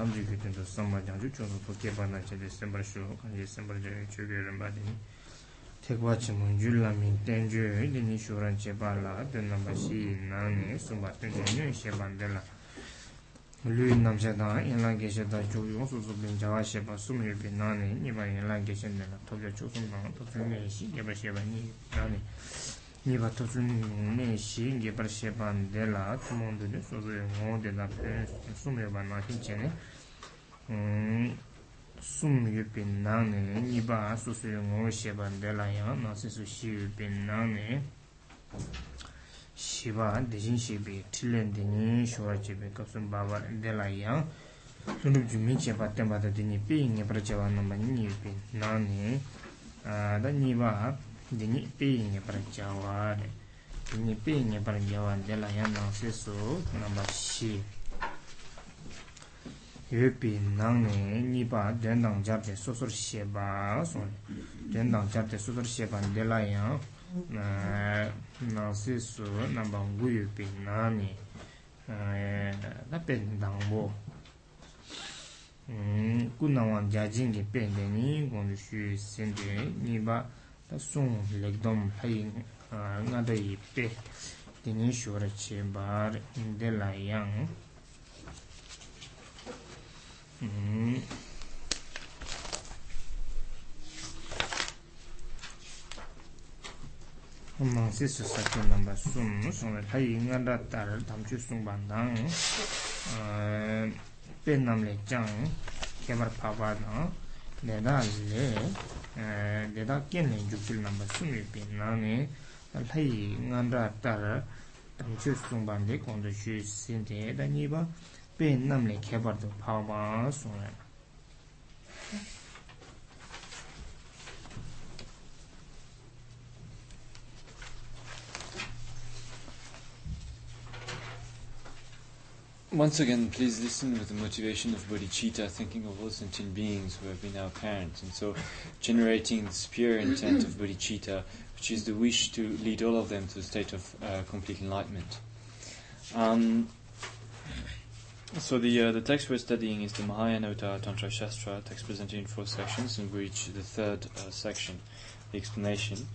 tamzhi ki tenzo samma jangzhu chono po keba na che de sembar shu kanji sembar jaya chogyo rinpa dini. Tekwa chi mun jul lamin tenzo dini shuran che pa la dun namba shi nani sumba tenzo nyun she bande la. Lu nam she da in lan ge she da chog yung su su bin jawa she pa sum yu bin nani nipa in lan ge she de la tobya chog sum nang to tsun me shi geba she pa ni nani. nipa tatsu nini shi gepar shepa dela tsumondu de sozo yo ngo de la pen sumyo ba nakin chene mm, sumyo pe nangne nipa sozo yo ngo shepa dela ya nasi su shi pe nangne shiba dejin shepe tilen dini shuwa chepe kapsun baba dela ya. Sunub jumi chepa tenpa tatini pe gepar chepa namba nipa nangne ah, da nipa dini pi nge par jawa re dini pi nge par jawa de la ya nang se so namba shi yue pi nang ne ni pa den dang jar de so sur she ba so den dang jar de so sur she ba de la ya nang se so namba ngu yue pi na ni na pen dang bo ku nang wang jia jing ge pen de ni gong shu sen de ni ba sung legdom hayi nga dayi pe dini shura che bar de la yang māngsi su sakyo namba sum sung la hayi nga da tar tamchu sung bandang pe namle jang kemar pabwa dang 내가 네 내가 깬네 죽을 넘버 숨이 빛나네 할이 난다 따라 당초 숨반데 건도 쉬 신데 다니바 배 남네 개발도 파마 소나 Once again, please listen with the motivation of bodhicitta, thinking of all sentient beings who have been our parents, and so generating this pure intent of bodhicitta, which is the wish to lead all of them to a state of uh, complete enlightenment. Um, so the uh, the text we're studying is the Mahayana Tantra Shastra, text presented in four sections, in which the third uh, section, the explanation,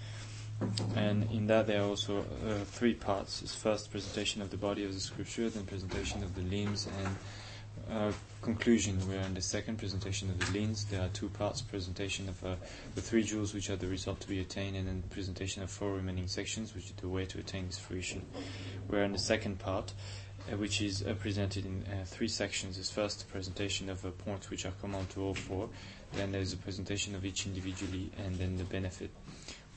and in that there are also uh, three parts. It's first presentation of the body of the scripture, then presentation of the limbs, and uh, conclusion. Where in the second presentation of the limbs, there are two parts: presentation of uh, the three jewels, which are the result to be attained, and then presentation of four remaining sections, which is the way to attain this fruition. Where in the second part, uh, which is uh, presented in uh, three sections, is first presentation of points which are common to all four. Then there is a presentation of each individually, and then the benefit.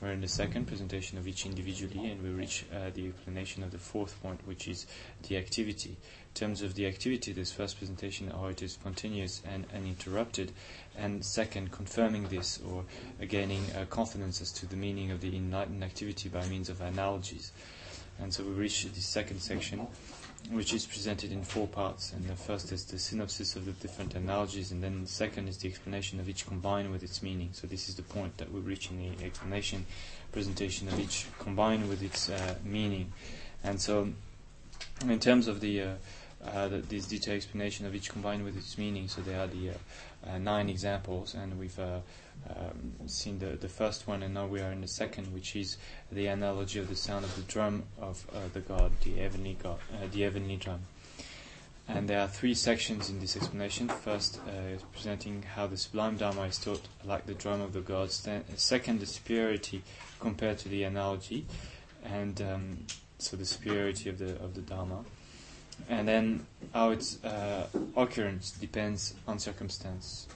We're in the second presentation of each individually, and we reach uh, the explanation of the fourth point, which is the activity. In terms of the activity, this first presentation, how it is spontaneous and uninterrupted, and second, confirming this or gaining uh, confidence as to the meaning of the enlightened activity by means of analogies. And so we reach the second section, which is presented in four parts. And the first is the synopsis of the different analogies, and then the second is the explanation of each combined with its meaning. So this is the point that we reach in the explanation, presentation of each combined with its uh, meaning. And so, in terms of the, uh, uh, the this detailed explanation of each combined with its meaning, so there are the uh, uh, nine examples, and we've uh, um, seen the, the first one, and now we are in the second, which is the analogy of the sound of the drum of uh, the god, the heavenly god, uh, the heavenly drum. And there are three sections in this explanation. First, uh, is presenting how the sublime dharma is taught like the drum of the gods. Then, second, the superiority compared to the analogy, and um, so the superiority of the of the dharma. And then how its uh, occurrence depends on circumstance.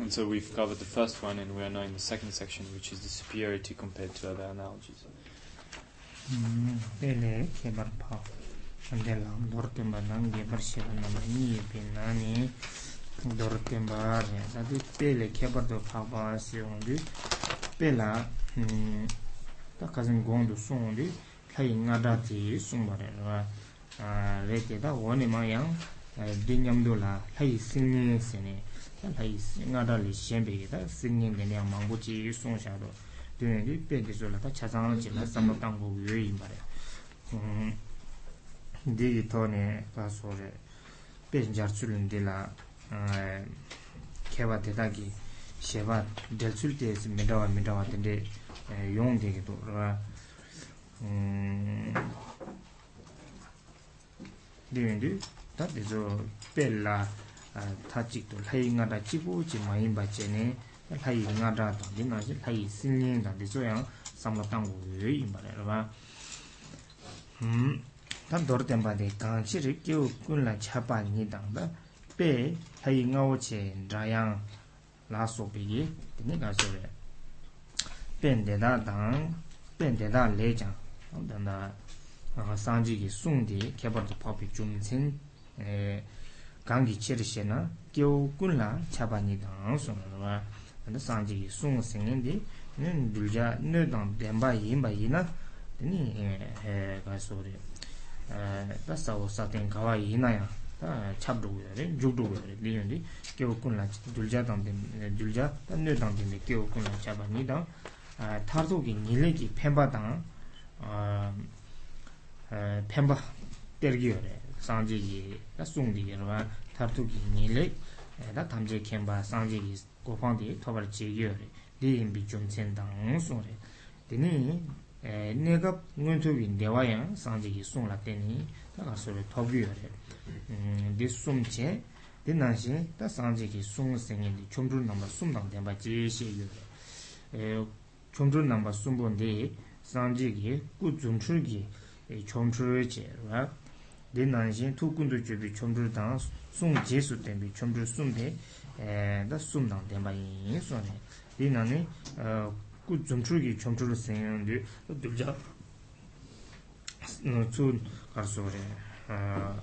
And so we've covered the first one, and we are now in the second section, which is the superiority compared to other analogies. Hmm, pele kebar pa, ande lang dortemba nang kebar sheba nama niye pe nani dortemba re. Sadi pele kebar do pa pa se ondu, pela hmm, ta kazin gongdu su ondu, kayi nga dati sungba re. Ah, re ke ta wani ma yang eh, dinyamdo la, kayi sinne se ne. lai nga da li shen pe ki ta sing nying ka nyang mangbo chi song sha do duen ki pe ki so la ta cha zang chi la sam tang go yue yin ba re di ki to ne pa so re pe jar chu lun di la ke ba te ta ki she ba del chul te si mi dawa mi dawa ten de yong de ki to ra duen di ta di zo pe la tā chīk tu lhāi ngā rā chīpū chī māyī mbā chē nē lhāi ngā rā tāng dī ngā chī lhāi sīn līng tāng dī sō yāng sām lā tāng gu yu yī mbā rā rā bā tā dōr tēn bā dī kāng chī rī kī kūn lā chā pā nī tāng dā bē lhāi ngā wā chē rā yāng lā sō bī yī dī nī kā sō rē bēn dē dā tāng bēn dē dā lē chāng tāng dā sāng jī kī sūng dī kia bā rā pā pī chūm cīn chum chin e gang gi chi ri she na kyu kun la cha pa ni dang so na ba da sang ji gi sung sing ni di nen dul ja ne dang dem ba yin ba yin na ni e ga so re 다 사오 사텐 가와 이나야 다 찹도고요 죽도고요 리연디 교군라 둘자당데 둘자 단뇌당데 교군라 잡아니다 아 타르도기 닐레기 펜바당 아 펜바 때르기요레 상지기 송디 tartuki nilek da tamze kenpa sanje ki gopang di tobar chegyo re di inbi chumtsen dang sung re dini negab nguntubi dewa yang sanje ki sung la teni da karso re tobyo re di sum che di nanshin da sanje ki sung sengi di chumchur namba sum dang tenpa che shegyo re chumchur namba sum bon di sanje ki gu zumchur ki chumchur che ra di nanshin tu kundu chubi chumchur dang sung sum jesu tenbi chomchur sumbe eh, da sum dang tenba yin so ne. Di nani eh, ku chomchur ki chomchur sen di dubja tsu kar so re eh,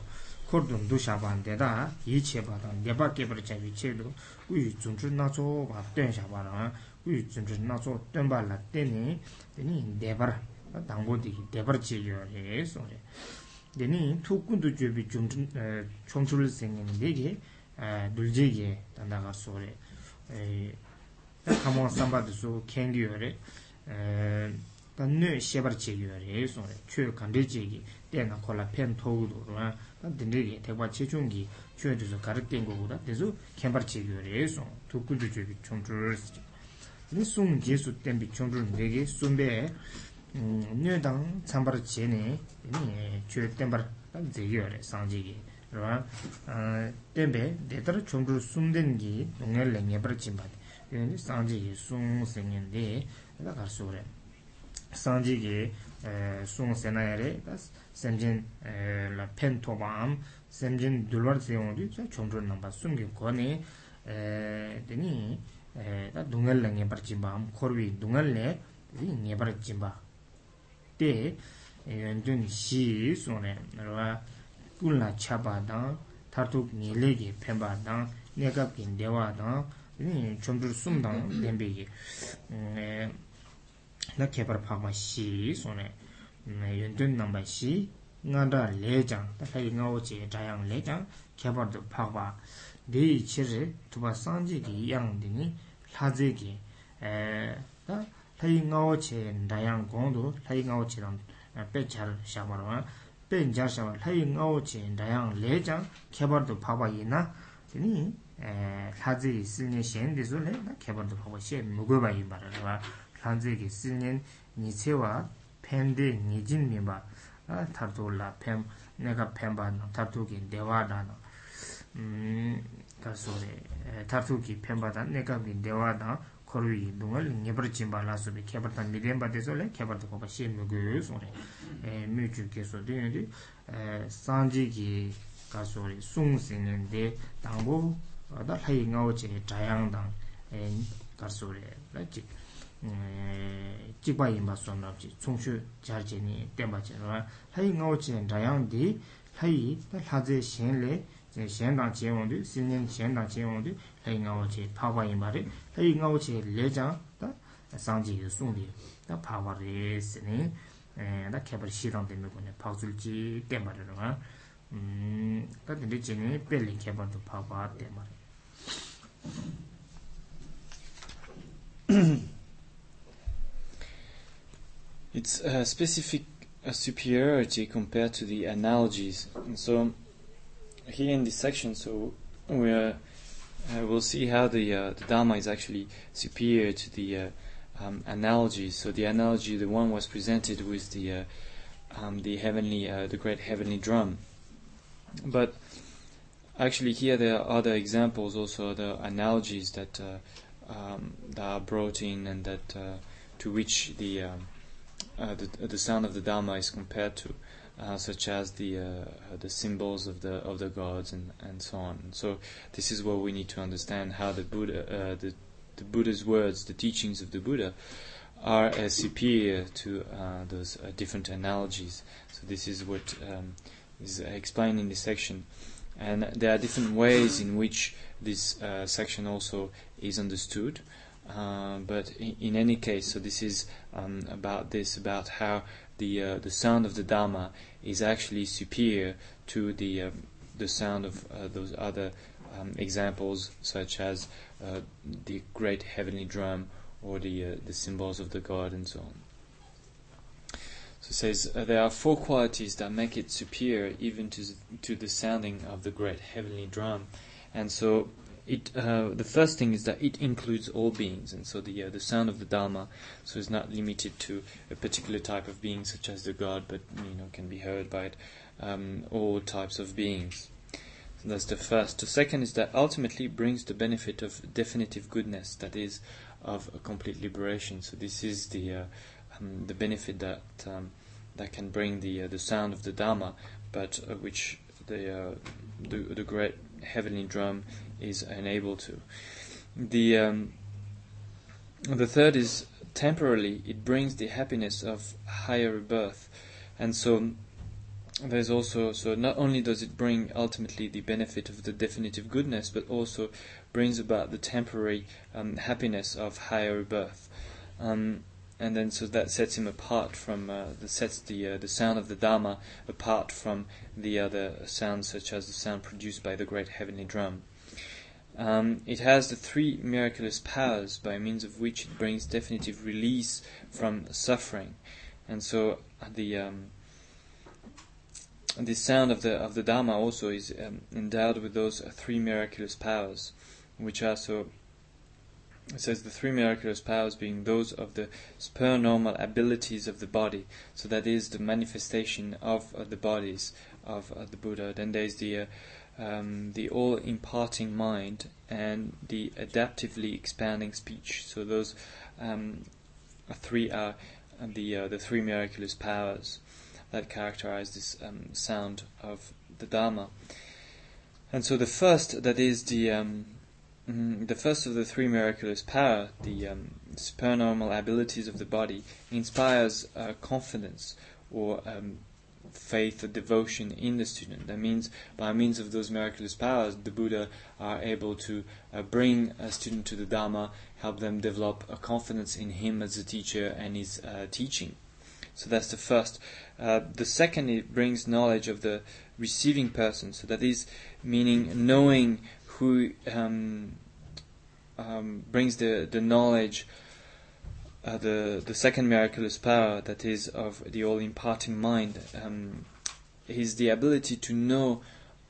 kordun du shaban de da yi che ba dang geba kebar chabi che do ku yu chomchur na tso ba ten shaban rang ku yu chomchur na tso ten ba la teni teni debar dango di debar che yo re so re. 나니 어 ku zumchurgi chomchuru senyandi dhubja tsu karsore kordun du shaban deda yi cheba dan deba kebar chabi chedo ku yu zumchur nacho ba ten shabara ku yu zumchur nacho tenba la teni teni debar dangbo digi debar chegyo re sore teni tu kundu jobi chomchuru senyandi dulje danda karsore kamo samba dhusu kengi yore ta nyo shebar chegi yore sore chwe kandre chegi tena kola pen togu dhuru ta dindegi tekwa chechungi chwe dhusu karik tengu guda dhusu kenbar chegi yore sore tu kudu chobi chomchur risi ni sum jesu tenbi chomchur nregi sumbe nyo dang tsambar che ne chwe tenpar zeyo re sangji ki rwa tenpe detar chomchur sumden ki nge le ngebar chimba de sangji ki sung sengen de da kar su re sangji ki sung senaya re semchen la pen toba am semchen dulwar zeyo di chomchur namba sumgi ko ne deni da dungal le ngebar chimba am korwi dungal le ngebar chimba dini ngebar jimba de yun dun shi sung re narwa kun la chaba dang tartuk nile ki penba dang negab ki dewa dang 이 좀들 숨당 덴베기 나 개발 파마 시 손에 연든 넘버 시 나다 레장 다이 나오지 자양 레장 개발도 파바 네 치르 두바 상지기 양딩이 사제기 에다 lai ngao che dayang gongdo lai ngao che rang pe char shamarwa pe jar shamarwa lai ngao che dayang le jang kebardo paba ina teni lazi silne shen dezo le kebardo paba she mugoba inbarwa lazi ki silne nicewa pende nijin miba tarto la pem nega pemba tarto ki dewa dana tarto ki pemba dana nega mi dewa dana koru yin dunga li nyebar jimba la subi kebar tan midenba deso le kebar da koba she mugu yoyo sore mu ju keso dunga di sanji ki ka sore sung singen de tangbo da layi ngao che chayang dang ka sore la jik jikba yinba son rab chi tsungshu jar che ni tenpa che rwa layi ngao che chayang di layi da laze shen le shen dang che wang du singen shen dang che wang du hai ngao che pawa yinpa re hai ngao che le jang da sangji yu sungdi da pawa re se ne da kebar shirang teme kone pakzul chi tenpa re rwa da dinde che ne peli kebar tu pawa tenpa re It's a specific a superiority compared to the analogies. And so here in this section, so we are uh, we'll see how the uh, the Dharma is actually superior to the uh, um, analogies. So the analogy, the one was presented with the uh, um, the heavenly, uh, the great heavenly drum, but actually here there are other examples, also the analogies that uh, um, that are brought in and that to which the, um, the the sound of the Dharma is compared to uh, such as the uh, the cymbals of the of the gods and, and so on. So this is what we need to understand how the Buddha uh, the the Buddha's words, the teachings of the Buddha, are uh, superior to uh, those different analogies. So this is what um, is explained in this section, and there are different ways in which this section also is understood. but in, in, any case, so this is um, about this about how the uh, the sound of the Dharma is actually superior to the um, the sound of uh, those other um, examples, such as uh, the great heavenly drum or the uh, the cymbals of the god and so on. So it says uh, there are four qualities that make it superior even to to the sounding of the great heavenly drum, and so it uh, the first thing is that it includes all beings, and so the uh, the sound of the Dharma so is not limited to a particular type of being such as the God, but you know can be heard by um, all types of beings. So that's the first. The second is that ultimately brings the benefit of definitive goodness, that is, of a complete liberation. So this is the uh, um, the benefit that um, that can bring the uh, the sound of the Dharma, but uh, which the, uh, the the great heavenly drum is unable to. The um, the third is temporarily it brings the happiness of higher birth, and so there's also so not only does it bring ultimately the benefit of the definitive goodness, but also brings about the temporary um, happiness of higher birth. Um, and then so that sets him apart from uh, the sets the uh, the sound of the Dharma apart from the other sounds such as the sound produced by the great heavenly drum. Um, it has the three miraculous powers by means of which it brings definitive release from suffering, and so the um, the sound of the of the Dharma also is um, endowed with those three miraculous powers, which are so. It says the three miraculous powers being those of the supernormal abilities of the body, so that is the manifestation of uh, the bodies of uh, the Buddha. Then there is the uh, um, the all imparting mind and the adaptively expanding speech. So those um, three are the uh, the three miraculous powers that characterize this um, sound of the Dharma. And so the first, that is the um, mm, the first of the three miraculous power, the um, supernormal abilities of the body, inspires uh, confidence or um, faith or devotion in the student. That means by means of those miraculous powers, the Buddha are able to uh, bring a student to the Dharma, help them develop a confidence in him as a teacher and his uh, teaching. So that's the first. Uh, the second, it brings knowledge of the receiving person. So that is meaning knowing who um, um, brings the, the knowledge uh, the the second miraculous power that is of the all imparting mind um, is the ability to know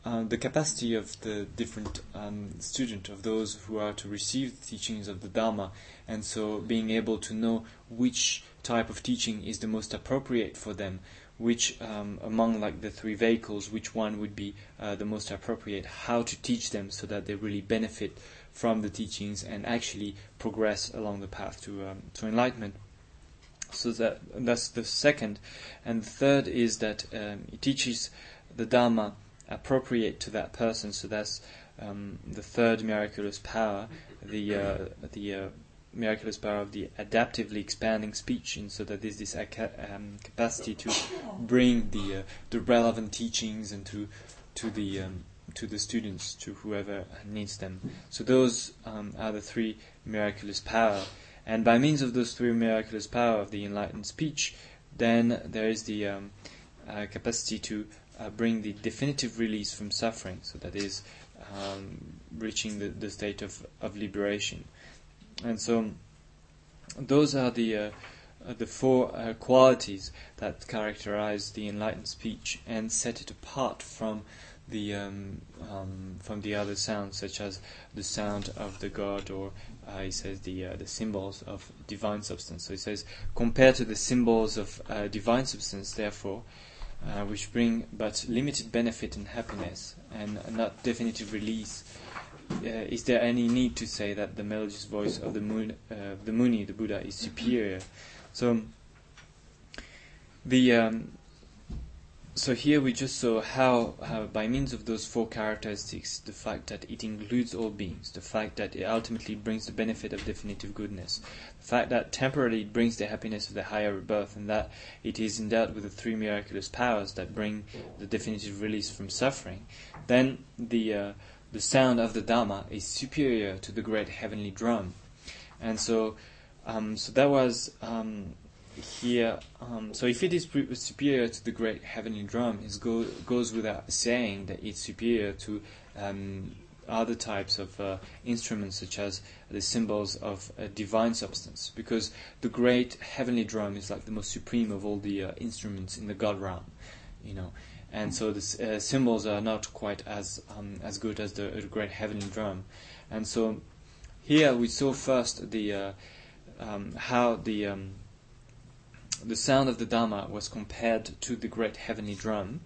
uh, the capacity of the different um, student of those who are to receive the teachings of the Dharma, and so being able to know which type of teaching is the most appropriate for them, which um, among like the three vehicles, which one would be uh, the most appropriate, how to teach them so that they really benefit from the teachings and actually progress along the path to um, to enlightenment. So that that's the second, and the third is that um, it teaches the Dharma appropriate to that person. So that's um, the third miraculous power, the uh, the uh, miraculous power of the adaptively expanding speech, and so that there's this um, capacity to bring the uh, the relevant teachings and to to the um, to the students, to whoever needs them. So those um, are the three miraculous power. And by means of those three miraculous power of the enlightened speech, then there is the um, uh, capacity to uh, bring the definitive release from suffering. So that is um, reaching the, the state of, of liberation. And so those are the uh, the four uh, qualities that characterize the enlightened speech and set it apart from the um, um, from the other sounds, such as the sound of the god, or uh, he says the uh, the cymbals of divine substance. So he says, compared to the cymbals of uh, divine substance, therefore, uh, which bring but limited benefit and happiness, and not definitive release. Uh, is there any need to say that the melodious voice of the moon, uh, the Muni, the Buddha, is superior? So the um, so here we just saw how, how, by means of those four characteristics, the fact that it includes all beings, the fact that it ultimately brings the benefit of definitive goodness, the fact that temporarily it brings the happiness of the higher rebirth, and that it is endowed with the three miraculous powers that bring the definitive release from suffering, then the uh, the sound of the Dharma is superior to the great heavenly drum, and so um, so that was. Um, here, um, so if it is superior to the great heavenly drum, it go, goes without saying that it's superior to um, other types of uh, instruments, such as the cymbals of divine substance, because the great heavenly drum is like the most supreme of all the uh, instruments in the God realm, you know, and so the uh, cymbals are not quite as um, as good as the, the, great heavenly drum, and so here we saw first the uh, um, how the um, the sound of the Dharma was compared to the great heavenly drum.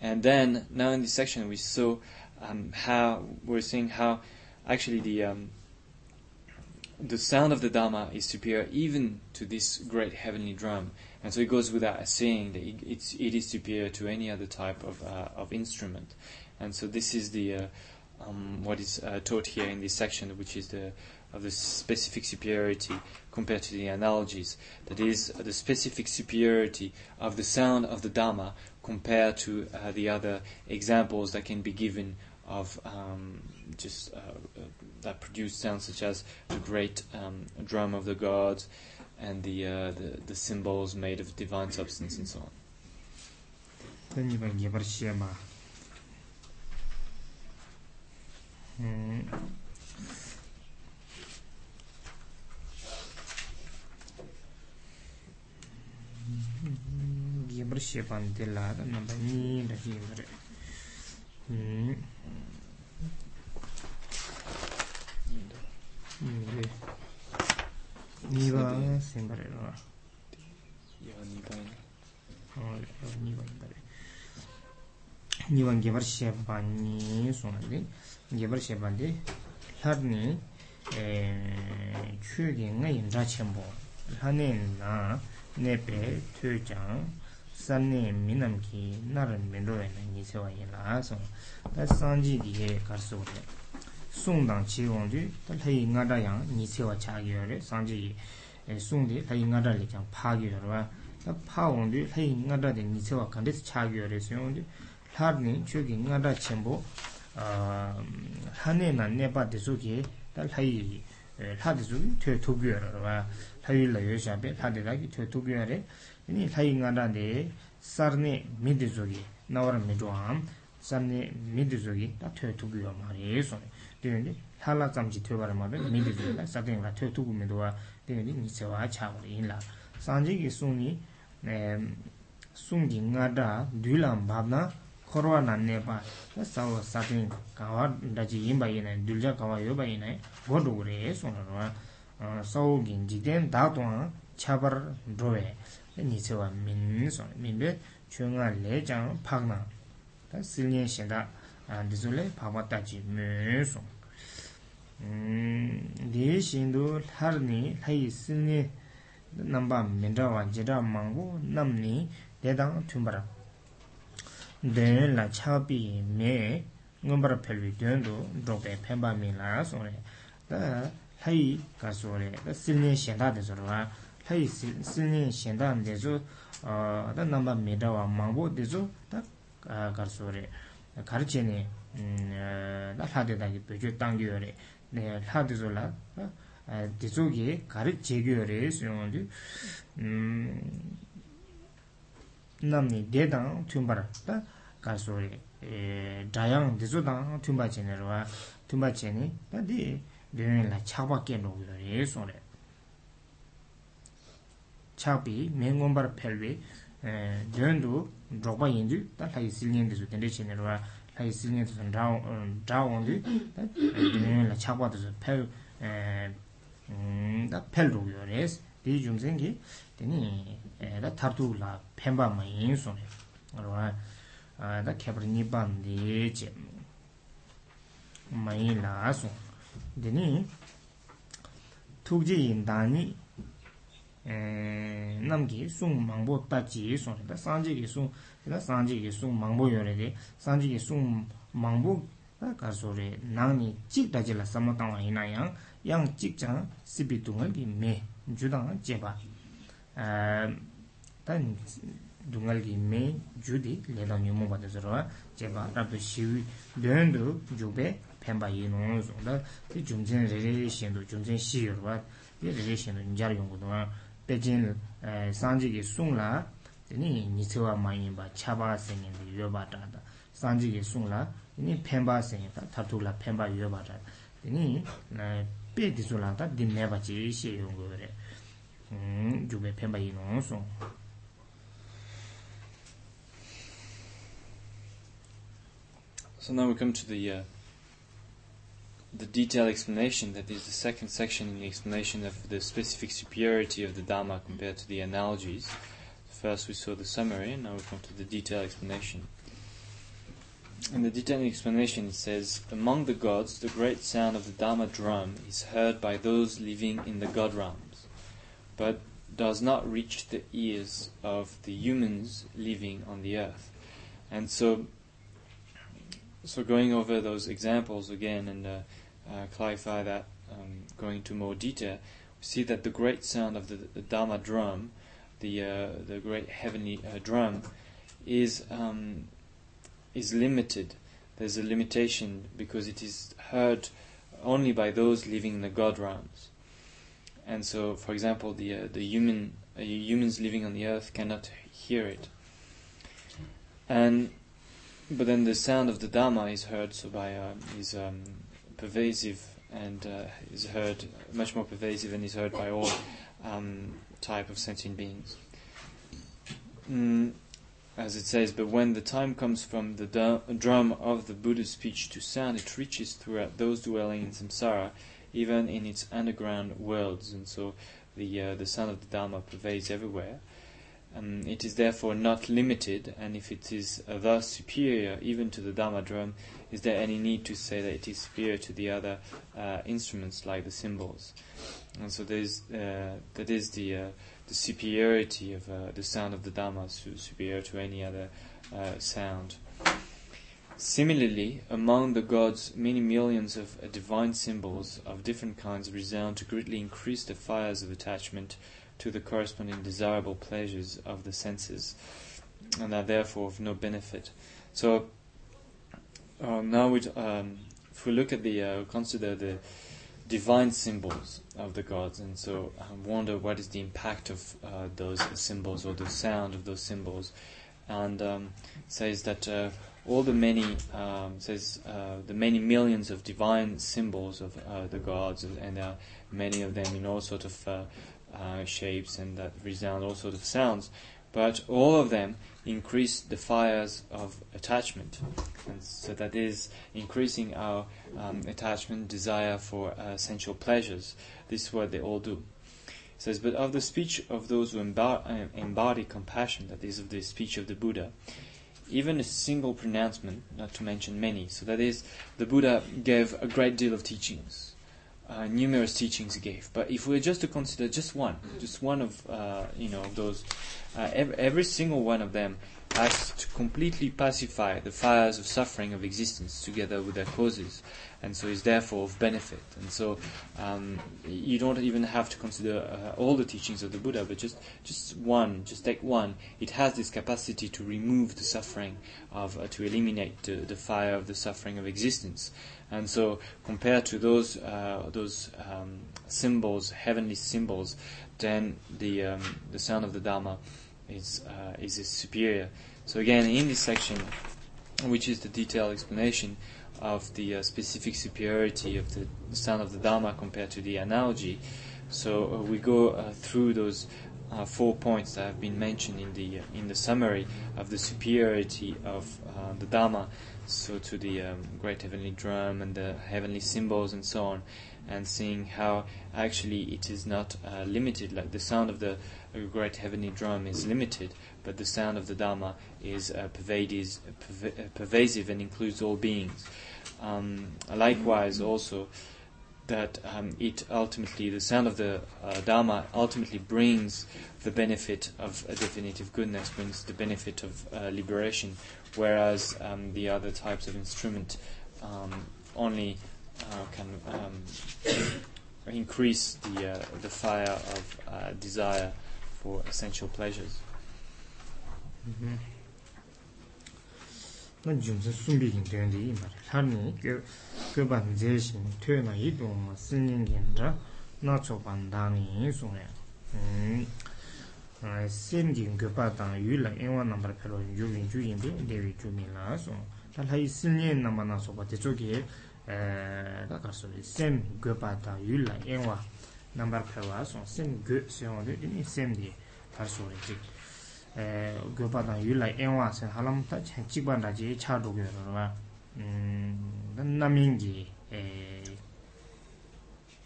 And then, now in this section, we saw um, how, we're seeing how actually the, um, the sound of the Dharma is superior even to this great heavenly drum. And so it goes without saying that it, it's, it is superior to any other type of, uh, of instrument. And so this is the, uh, um, what is uh, taught here in this section, which is the, of the specific superiority compared to the analogies. That is, the specific superiority of the sound of the Dhamma compared to uh, the other examples that can be given of um, just uh, that produce sounds such as the great um, drum of the gods and the, uh, the, the cymbals made of divine substance and so on. gyabra shepan de la da namba ni da gyabra niba sembare no ya niba niba dare niba gyabra shepan ni sonale gyabra shepan de harni 에 추게 나인 자첨보 하네나 nepe tu chang sanne minam ki naran menroe na nyi sewa yin la song ta sanji di he kar so re sung dang chi gong du ta lai nga da yang nyi sewa cha gyo re sanji sung di lai nga da li chang pa gyo rwa ta pa gong du lai nga da di nyi sewa kan desi cha gyo re so yong du lar ni chu ki nga da chenpo hane na nepa desu ki ta lai la desu ki tu tu gyo rwa 타이 라요 샤베 타데라기 토투비아레 니 타이 나다데 사르네 미드조기 나와라 미조암 산네 미드조기 다 토투비오 마레소 데니 탈라 잠지 토바라 마베 미드조기 사데가 토투구 미도와 데니 니세와 차버리 인라 산지기 송니 네 송기 나다 듀람 바나 코로나 난네바 사와 사딘 가와 다지 임바 sawo gin jikden daa tuwaan chabar dhruwe nisewa min son, minbe chwe nga le jang pakna ta silyen shenda dhizu le pakwa tachi me son dee shendu lhar ni layi silyen namba mindrawa jira mangu nam ni dedang tumbara den la chabi me ngombara pelwi duen do dhruwe penpa mi la son ta 하이 가소레 실내 현다 되서와 하이 실내 현다 되서 어다 넘바 메다와 망보 되서 다 가소레 가르치네 음 나타되다기 베주 당겨레 네 하드졸라 아 디조기 가르치겨레 수용한디 음 남니 데당 툼바라 다 가소레 에 다양 디조당 툼바체네로와 툼바체니 다디 rinrin la chakpa kendo kuyo re son re chakpi mengombar pelwe drendu drogba yindu ta layi silnyen desu tende che nirwa layi silnyen desu dhawon du ta rinrin la chakpa desu pel ta pel do kuyo re di jumsengi teni ta tartu la penpa ma yin son re ta kepar nipan di che ma yin la son 되니 tukji indani eh, namgi sung mangbo tachi sung da sanje gi sung da sanje gi sung mangbo yore de sanje gi sung mangbo ka so re nangni chik da jela samatang wa ina yang yang chik chang sibi tungal gi me judang jeba. Tan dungal gi me judi ledang yumo ba de zoro jeba rabdo shiwi döndu jube 지기 숭 망보 가소레 나니 찍다지라 삼마땅와 이나양 양 찍자 시비둥을 매 주당 제바 단 둥알기 메 주디 레다 뉴모 받으서라 제가 라도 시위 련도 주베 펜바 이노 좀다 이 중진 레레 신도 중진 시여와 이 레레 신도 인자 용고도 베진 산지기 송라 되니 니체와 마인바 차바 생인데 여바다다 산지기 송라 이 펜바 생이다 타투라 펜바 여바다 되니 나 베디솔라다 딘네바지 시용고래 jubhe penpa yi nong song. So now we come to the uh, the detailed explanation that is the second section in the explanation of the specific superiority of the Dharma compared to the analogies. First we saw the summary, and now we come to the detailed explanation. In the detailed explanation it says, Among the gods, the great sound of the Dharma drum is heard by those living in the god realms, but does not reach the ears of the humans living on the earth. And so, so going over those examples again and uh, uh, clarify that, um, going into more detail, we see that the great sound of the, the Dharma drum, the uh, the great heavenly uh, drum, is um, is limited. There's a limitation because it is heard only by those living in the God realms. And so, for example, the uh, the human uh, humans living on the earth cannot hear it. And but then the sound of the Dharma is heard so by uh, is um, pervasive and uh, is heard much more pervasive and is heard by all um, type of sentient beings. Mm, as it says, but when the time comes from the drum of the Buddha's speech to sound, it reaches throughout those dwelling in samsara even in its underground worlds, and so the uh, the sound of the Dharma pervades everywhere. Um, it is therefore not limited, and if it is uh, thus superior even to the Dharma drum, is there any need to say that it is superior to the other uh, instruments like the cymbals? And so there's, uh, that is the uh, the superiority of uh, the sound of the Dharma, su- superior to any other uh, sound. Similarly, among the gods, many millions of divine cymbals of different kinds resound to greatly increase the fires of attachment to the corresponding desirable pleasures of the senses, and are therefore of no benefit. So, uh, now we, um, if we look at the, uh, consider the divine cymbals of the gods, and so um, wonder what is the impact of uh, those cymbals or the sound of those cymbals, and um, says that uh, all the many um, says uh, the many millions of divine cymbals of uh, the gods, and there are many of them in all sort of uh, uh, shapes and that resound all sorts of sounds, but all of them increase the fires of attachment, and so that is increasing our um, attachment, desire for uh, sensual pleasures. This is what they all do. It says, but of the speech of those who embody, embody compassion, that is, of the speech of the Buddha, even a single pronouncement, not to mention many. So that is, the Buddha gave a great deal of teachings, uh, numerous teachings he gave. But if we were just to consider just one, just one of uh, you know those, uh, every, every single one of them has to completely pacify the fires of suffering of existence together with their causes, and so is therefore of benefit. And so um, you don't even have to consider uh, all the teachings of the Buddha, but just just one, just take one. It has this capacity to remove the suffering of, uh, to eliminate the, the fire of the suffering of existence. And so, compared to those uh, those um, cymbals, heavenly cymbals, then the um, the sound of the Dharma is uh, is superior. So again, in this section, which is the detailed explanation of the uh, specific superiority of the sound of the Dharma compared to the analogy, so uh, we go uh, through those uh, four points that have been mentioned in the in the summary of the superiority of the Dharma so to the um, great heavenly drum and the heavenly cymbals and so on, and seeing how actually it is not uh, limited, like the sound of the uh, great heavenly drum is limited, but the sound of the Dharma is uh, pervades, perv- uh, pervasive and includes all beings. Um, likewise, also, that um, it ultimately, the sound of the uh, Dharma ultimately brings the benefit of a definitive goodness, brings the benefit of uh, liberation, whereas um, the other types of instrument um, only uh, can um, increase the uh, the fire of uh, desire for essential pleasures. Mm-hmm. 난 중세 숨비긴 되는데 이 말이 하니 그 그반 제신 퇴나 이동 쓰는 게나 나초 반당이 손에 음. sem jing ge pa dang yu la enwa nambar pelo yu yin ju yin de dewi ju min la so ta la yi sin yin namba na so ba de zo ge ka ka so sem ge pa dang yu la enwa nambar pelo so sem ge se on de ni sem de ta so le ji ge pa dang yu la enwa sen halam ta chen chi ban da ji cha do ge ro la 음 남인기 에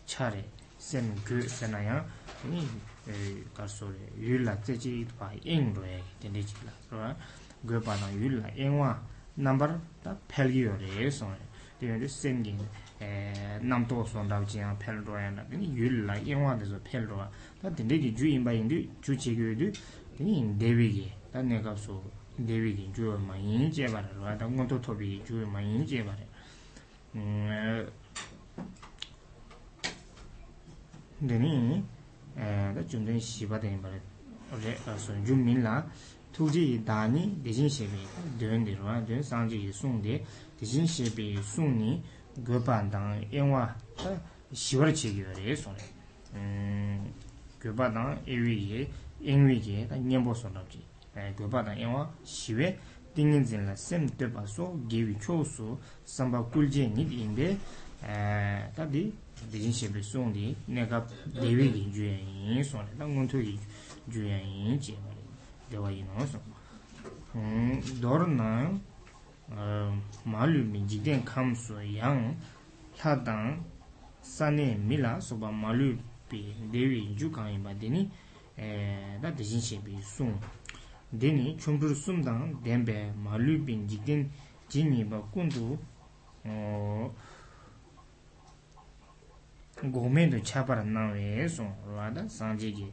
차례 sem ge se na ya ni 가서래 유일라 제지 봐. 잉로에 된대지라. 그러나 그바나 유일라 잉와 넘버 다 펠기요래 소네 되는데 생긴 에 남도 손다지야 펠로야나 근데 유일라 잉와에서 펠로야 다 된대지 주인 바인데 주체교도 되는 데비게. 다 내가 소 데비게 주어 많이 제발로 다 건도 토비 주어 많이 제발 음 되니 다 준전 시바된 바래 어제 손준 민라 투지 다니 대신 세비 된디로와 된 상지 송데 대신 세비 송니 거반당 영화 시월 제기를 손에 음 거반당 에위에 인위게 다 년보 손답지. 거반당 영화 시외 띵인진라 셈 되바소 게위 초수 삼바 꿀제 니인데 에 다디 대신 shebe 송디 내가 대위 긴주에 손에 당군토 주에 제 대와 이노서 음 도르나 말루미 지된 감소 양 하당 산에 밀라 소바 말루 비 대위 주강이 바데니 에다 대신 shebe 송 데니 춤부르 숨당 덴베 말루 빈 지긴 진이바 군두 어 고메도 차바라 나웨소 라다 상지기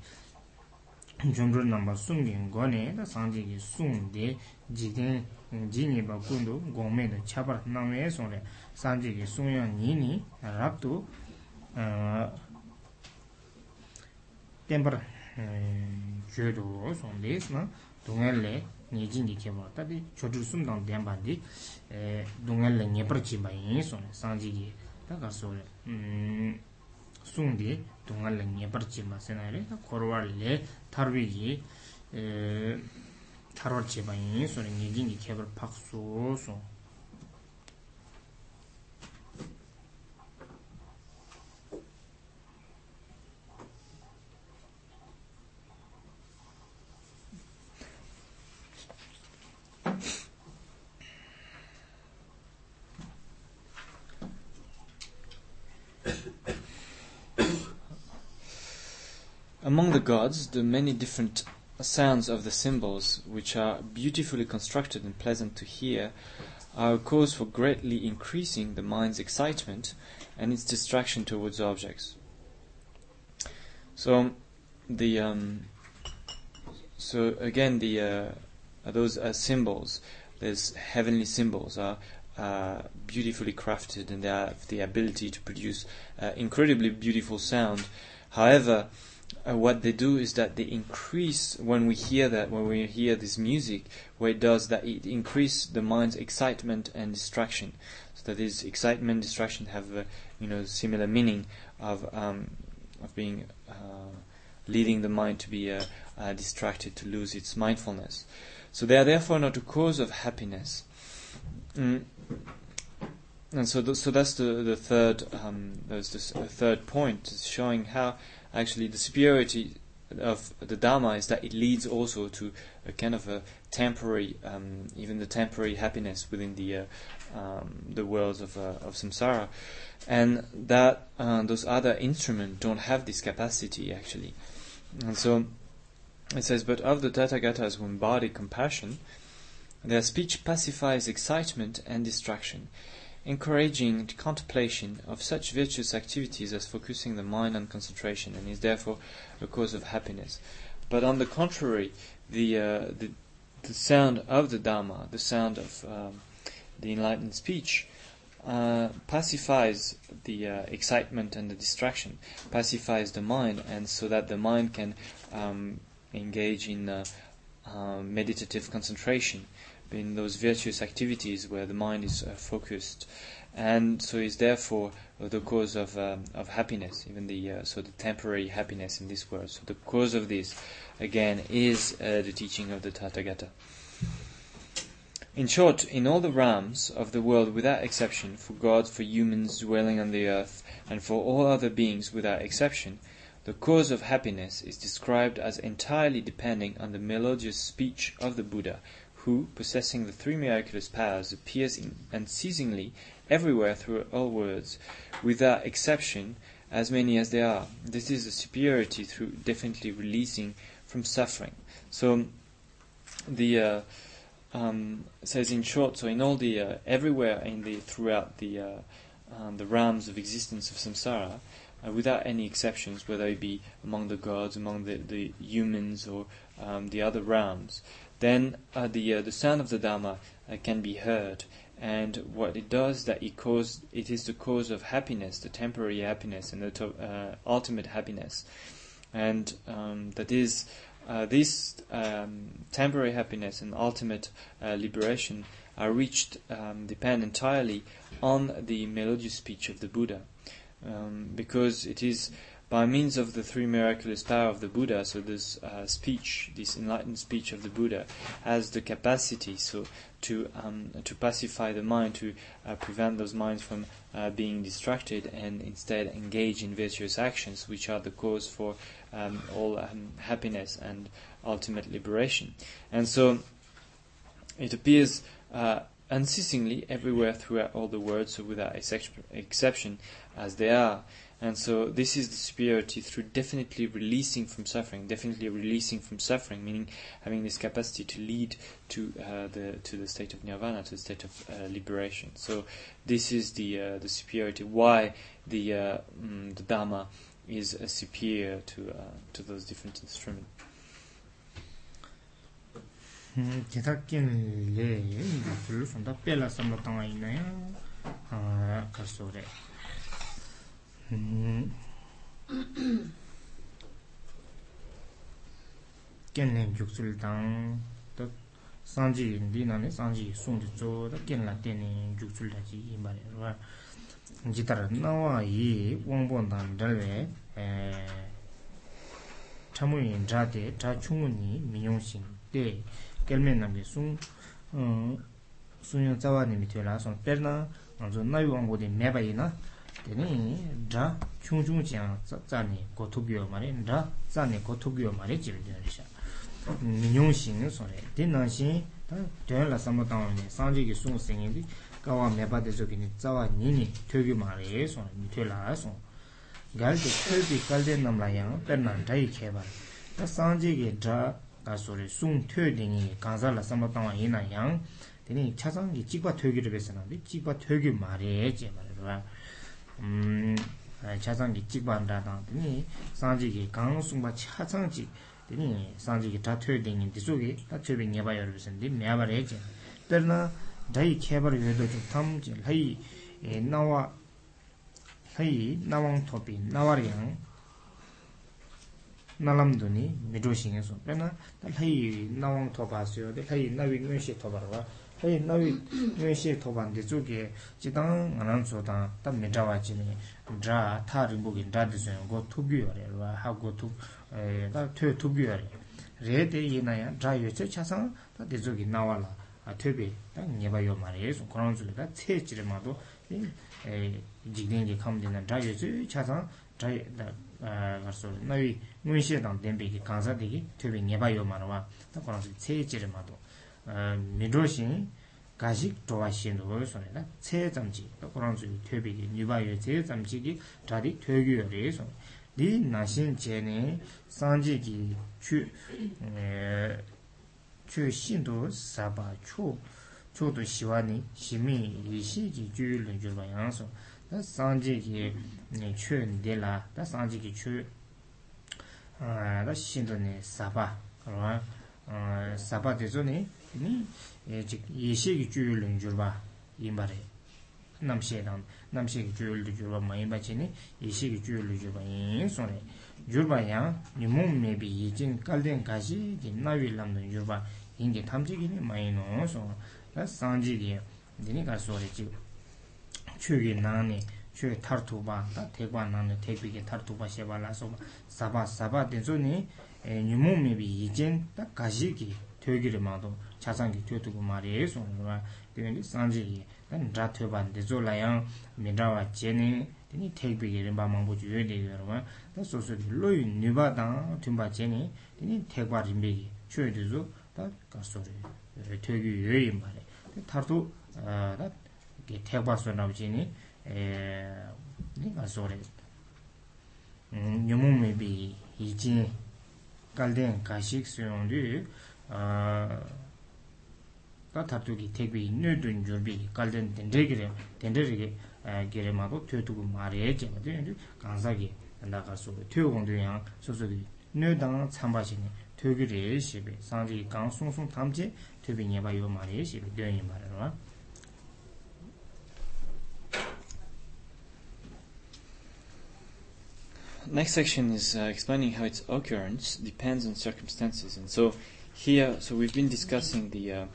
중조 넘버 숨긴 거네 다 상지기 숨데 지데 지니 바군도 고메도 차바라 나웨소레 상지기 숨연 니니 랍도 어 템퍼 제도 손데스나 동엘레 nyeji kewa tati chotir sumdang denpa di dungan la nyepar chi bayi sanji ki ta karso sungdi dunga la nyebar chima senari korwar le tarwi ki eh, tarwar chima yin sori nyegingi kebar paksu sung gods, the many different sounds of the cymbals, which are beautifully constructed and pleasant to hear, are a cause for greatly increasing the mind's excitement and its distraction towards objects. So, the um, so again the uh, those uh, cymbals, those heavenly cymbals, are uh, beautifully crafted and they have the ability to produce uh, incredibly beautiful sound. However, uh, what they do is that they increase when we hear that when we hear this music what it does that it increase the mind's excitement and distraction. So that is excitement distraction have a you know similar meaning of um, of being uh, leading the mind to be uh, uh, distracted to lose its mindfulness. So they are therefore not a cause of happiness. Mm. and so th- so that's the the third um, there's this uh, third point showing how actually the superiority of the Dharma is that it leads also to a kind of a temporary, um, even the temporary happiness within the uh, um, the worlds of uh, of samsara, and that uh, those other instruments don't have this capacity actually, and so it says, but of the Tathagatas who embody compassion, their speech pacifies excitement and distraction encouraging contemplation of such virtuous activities as focusing the mind on concentration, and is therefore a cause of happiness. But on the contrary, the uh, the, the sound of the Dharma, the sound of um, the enlightened speech, uh, pacifies the uh, excitement and the distraction, pacifies the mind, and so that the mind can um, engage in uh, uh, meditative concentration in those virtuous activities where the mind is uh, focused, and so is therefore the cause of um, of happiness, even the uh, so the temporary happiness in this world. So the cause of this, again, is uh, the teaching of the Tathagata. In short, in all the realms of the world without exception, for God, for humans dwelling on the earth, and for all other beings without exception, the cause of happiness is described as entirely depending on the melodious speech of the Buddha, who, possessing the three miraculous powers, appears unceasingly everywhere through all worlds, without exception, as many as there are. This is a superiority through definitely releasing from suffering. So, the uh, um, says in short, so in all the uh, everywhere in the throughout the uh, um, the realms of existence of samsara, uh, without any exceptions, whether it be among the gods, among the, the humans, or um, the other realms, then uh, the uh, the sound of the Dharma uh, can be heard. And what it does, that it cause, it is the cause of happiness, the temporary happiness, and the to, ultimate happiness. And um, that is uh, this um, temporary happiness and ultimate uh, liberation are reached um, depend entirely on the melodious speech of the Buddha, um, because it is by means of the three miraculous power of the Buddha, so this uh, speech, this enlightened speech of the Buddha, has the capacity so to um, to pacify the mind, to uh, prevent those minds from uh, being distracted, and instead engage in virtuous actions, which are the cause for um, all um, happiness and ultimate liberation. And so, it appears uh, unceasingly everywhere throughout all the words, so without exception, as they are. And so this is the superiority through definitely releasing from suffering, definitely releasing from suffering, meaning having this capacity to lead to uh, the to the state of nirvana, to the state of uh, liberation. So this is the uh, the superiority. Why the uh, mm, the dharma is superior to uh, to those different instruments. ta kenlen gyuksul dang to sanji ndi nane sanji sung di zo da kenla teni gyuksul da ji yin bari rwa jitar nawa yi wangbo dan dalwe eh, chamu yin dra de dra chungu ni minyong shing de kelmen namge sung eh, sung yung tsawa ni mityo la song perna anzo nayu wangbo de meba yi na me sung sung yo za wa ni mi te la song per na zo na yu wang bo de me ba yi na teni dra chung chung chiang zani gotubyo mare dra zani gotubyo mare jiru jiru risha minyong shing so re ten na shing ten la sambo tangwa ni sanji ki sung singi di kawa mepa de zoki ni zawa nini tyogi mare so re mi tyo la so gal de tyogi kalde namla yang per na drai kheba ta sanji ki dra ka so re sung tyo dingi kansa la sambo tangwa ina yang teni chasangi jikwa tyogi ribesa na di jikwa tyogi mare je mare rwa 음 차상기 찍반다다 되니 상지기 강숭바 차상지 되니 상지기 다 퇴딩인 뒤속에 다 퇴빙 해 봐요 여러분들 매바래지 때나 다이 개발을 해도 좀 탐지 하이 나와 하이 나왕 토비 나와리양 나람도니 미도싱에서 때나 하이 나왕 토바스요 하이 나위 뇌시 토바라 hei nawi yun shi toban di zuki jidang anan tsudan ta midrawa jini dra ta rinpo ki dra di zuyo go tubyu yore rwa ha go tub ta tuyo tubyu yore re de yi na ya dra yu che chasang ta di nawa la tuyo bi ta nyeba yo ma re su korang zuki ta tse jiri ma do jikdengi kamdina dhayo zu chasang dhayo garso nawi ngunshe dang denbeki kansa degi tubi nyeba yo marwa ta koransu tse jiri mato midro shin gashik towa shin do so ne da tse zamchi ta koransu tubi nyeba yo tse zamchi ki dhadi tuyo yo re so di nashin che ne sanji ki chu chu shin do saba chu chu do shiwa ni shimi yi shi ki ju lun ju yang so 다 상지기 최 인데라 다 상지기 최 아다 신도네 사바 그러나 어 사바 되죠니 니 예직 예식이 주율은 줄바 이 말에 남시에랑 남시기 주율도 줄바 많이 받지니 예식이 주율도 줄바 인 손에 줄바야 니 몸매비 이진 깔된 가시 나윌람도 줄바 인게 탐 sāpa tēsō nē yēshē e, e, kī chūyō lōng jūrbā yīmbā rē namshē nām namshē kī chūyō lō jūrbā mā yīmbā chē nē yēshē e, kī chūyō lō jūrbā yīn sō rē jūrbā yāng nīmō mē bī yīchīn kāldēn kāshī kī nāwī lām dō jūrbā yīn kī tamchī kī nē mā yī nō sō rā sāngchī kī dīni kā sō rē chī chū kī nā nē chū kī thār tū bā tā tē bā nā nē tē bī kī thār tū bā shē bā lā sō bā sāpa sāpa tēsō nē nyumu mibi yijen ta gaji ki tuyogiri mato chasangi tuyotugu mariye songwa teni sanji ta nra tuyoban dezo layang minrawa jene teni tekbi girinba mangbo juyo degi warwa ta soso di loyu niba tang tunba jene teni tekba rinbegi chuyo dezo ta kasori tuyogi yoyo inbari tartu ta tekba sonab jene kasori nyumu mibi yijen 요이 말에 타르투 아다 ki thekpa su nabji ni ni nga sore nyumu me bi yi jin kalden kashik su yung du ka tabtu ki thekbi nyo dun jurbi ki kalden dendre gire dendre gire gire ma to tuyo tuku ma re je ma tuyo kansa ki nda ka su tuyo gong tuyo yang su su ki nyo dang chamba shi ni tuyo gire shibi sanji kang sung sung tamche tuyo bi nyeba yo ma re shibi tuyo yin ma re rwa Next section is uh, explaining how its occurrence depends on circumstances. And so here, so we've been discussing the uh,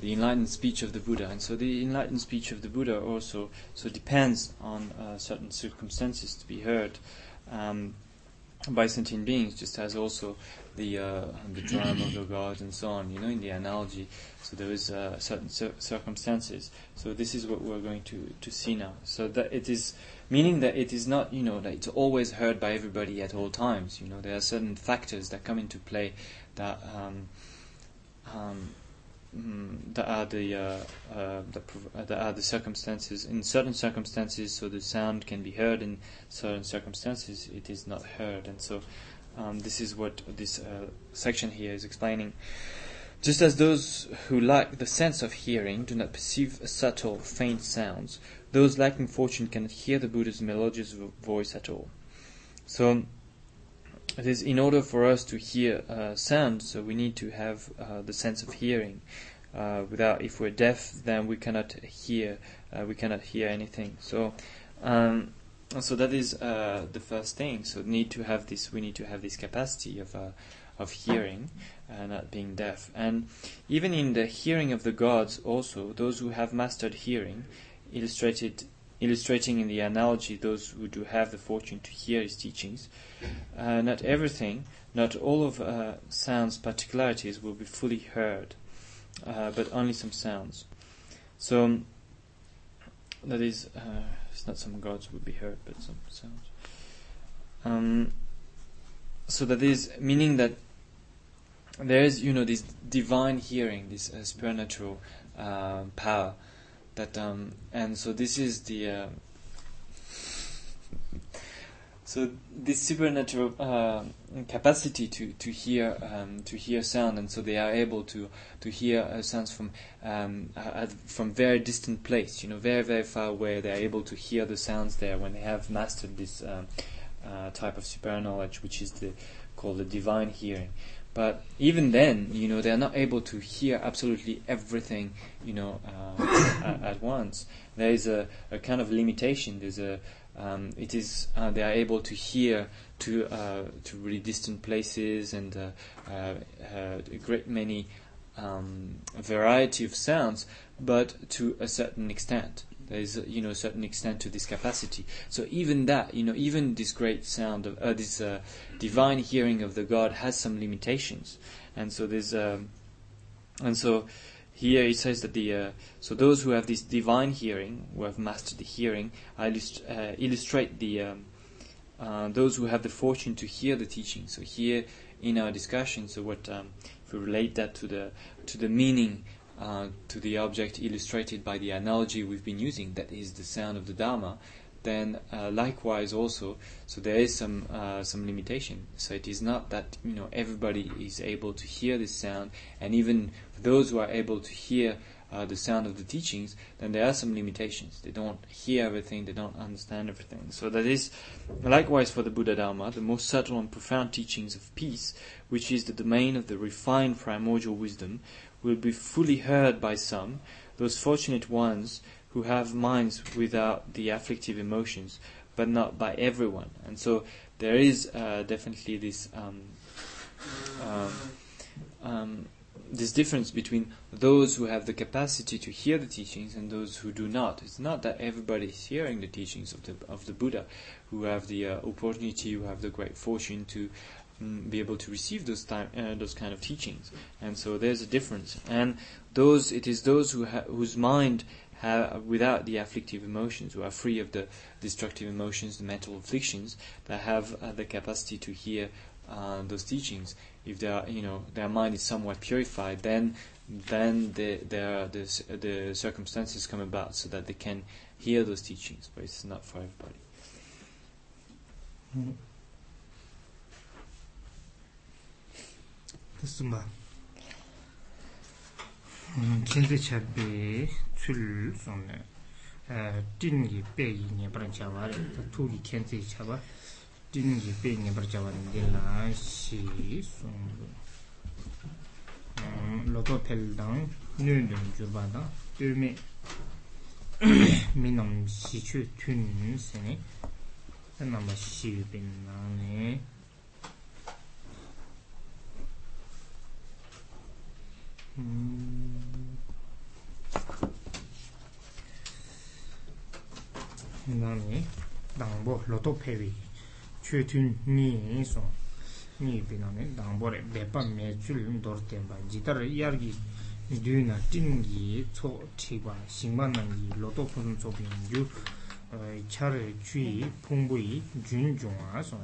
the enlightened speech of the Buddha, and so the enlightened speech of the Buddha also so depends on uh, certain circumstances to be heard um, by sentient beings, just as also the uh, the drum of the gods and so on. You know, in the analogy, so there is uh, certain cir- circumstances. So this is what we're going to to see now. So that it is meaning that it is not, you know, that it's always heard by everybody at all times. You know, there are certain factors that come into play that um, um, mm, that are the uh, uh, that, prov- uh, that are the circumstances. In certain circumstances, so the sound can be heard. In certain circumstances, it is not heard. And so, um, this is what this uh, section here is explaining. Just as those who lack the sense of hearing do not perceive subtle, faint sounds, those lacking fortune cannot hear the Buddha's melodious voice at all. So, it is in order for us to hear uh, sound, so we need to have uh, the sense of hearing. Uh, without, if we're deaf, then we cannot hear. Uh, we cannot hear anything. So, um, so that is uh, the first thing. So, need to have this. We need to have this capacity of uh, of hearing, uh, not being deaf. And even in the hearing of the gods, also those who have mastered hearing, illustrated illustrating in the analogy those who do have the fortune to hear his teachings, uh, not everything, not all of uh, sounds' particularities will be fully heard, uh, but only some sounds. So that is, uh, it's not some gods will be heard, but some sounds. Um, so that is meaning that there is, you know, this divine hearing, this uh, supernatural uh, power that um, and so this is the uh, so this supernatural uh, capacity to to hear um, to hear sound and so they are able to to hear uh, sounds from um, uh, from very distant place you know very very far away. They are able to hear the sounds there when they have mastered this um, uh, type of super knowledge which is the called the divine hearing but even then, you know, they are not able to hear absolutely everything, you know, uh, at, at, once. There is a, a, kind of limitation. There's a, um, it is uh, they are able to hear to uh, to really distant places and uh, uh, a great many um, variety of sounds, but to a certain extent there is you know a certain extent to this capacity. So even that, you know, even this great sound of uh, this uh, divine hearing of the God has some limitations, and so there's um, and so here it says that the uh, so those who have this divine hearing, who have mastered the hearing, illust- uh, illustrate the um, uh, those who have the fortune to hear the teaching. So here in our discussion, so what um, if we relate that to the to the meaning uh, to the object illustrated by the analogy we've been using, that is the sound of the Dharma, then uh, likewise also, so there is some uh, some limitation. So it is not that you know everybody is able to hear this sound, and even those who are able to hear uh, the sound of the teachings, then there are some limitations. They don't hear everything, they don't understand everything. So that is likewise for the Buddha Dharma, the most subtle and profound teachings of peace, which is the domain of the refined primordial wisdom, will be fully heard by some, those fortunate ones who have minds without the afflictive emotions, but not by everyone. And so there is uh, definitely this um, um, um, this difference between those who have the capacity to hear the teachings and those who do not. It's not that everybody is hearing the teachings of the of the Buddha, who have the uh, opportunity, who have the great fortune to be able to receive those time, uh, those kind of teachings. And so there's a difference. And those it is those who ha- whose mind have, without the afflictive emotions, who are free of the destructive emotions, the mental afflictions, that have uh, the capacity to hear uh, those teachings. If their you know their mind is somewhat purified, then then the, the the circumstances come about so that they can hear those teachings. But it's not for everybody. Mm. 됐습니다. 음, kinti chabi tsul sonne tingi pegi nyebar jawari tugi kinti chaba tingi pegi nyebar jawari dila shi sonne loto peldang nundun jurbadang dume minam shi chu tun sene nama shi bin nane nāni dāngbō lōtō pēwī chū tū nī sō nī pī nāni dāngbō rē bēpā mē chū lūm dōr tēmbā rē yār gī dū na tīn gī tsō chī shīngbā nā gī lōtō pūsum tsō pī yū chā rē chū yī pōngbō yī jūn jūng ā sō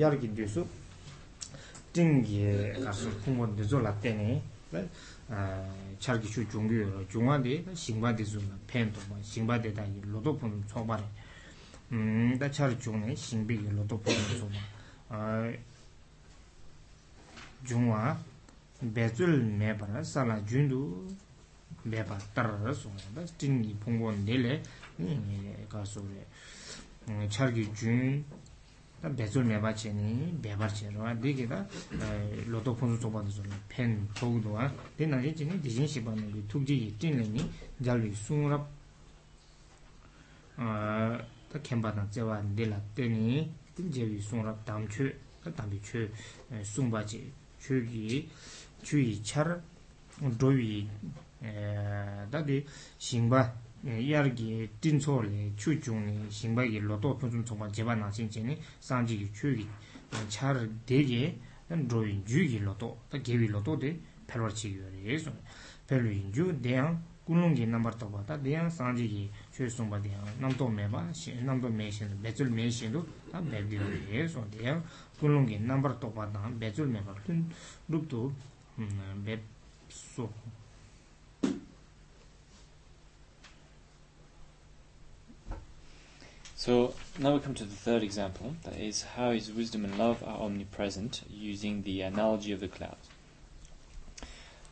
yār gī dū sō 띵게 가서 공원 되죠 라떼니 chargi chu chungu yoro, chungwa di shingba di zunga, pen tokwa, shingba di da yi loto pun tsokwa re. Mm, da chargi chungni shingbi yi loto pun tsokwa chungwa bezul meba ra, sala jundu meba tarra ra sunga da tingi pungo nele ka so re. Mm, chargi jun 다 배줄 매바체니 배바체로 되게다 로또 폰수 줘봐도 좀 펜, 도구도 와 되나지 진이 디진 시바는 그 투지 찐내니 잘리 숭랍 아다 캠바나 제와 딜라 때니 딘제위 숭랍 담추 담비추 숭바지 추기 추이 차르 도위 에 다디 싱바 야르기 딘초리 추중이 신바기 로또 표준 정말 제발 나신 제니 상지기 추기 차르 대게 로인 주기 로또 다 개위 로또 데 팔월치 요래서 별로 인주 대양 군롱기 넘버 또 봤다 대양 상지기 최송 바 대양 남도 메바 시 남도 메신 배줄 메신도 다 배비요래서 대양 군롱기 넘버 또 봤다 배줄 메바 큰 룹도 음 배속 So now we come to the third example, that is how his wisdom and love are omnipresent using the analogy of the clouds.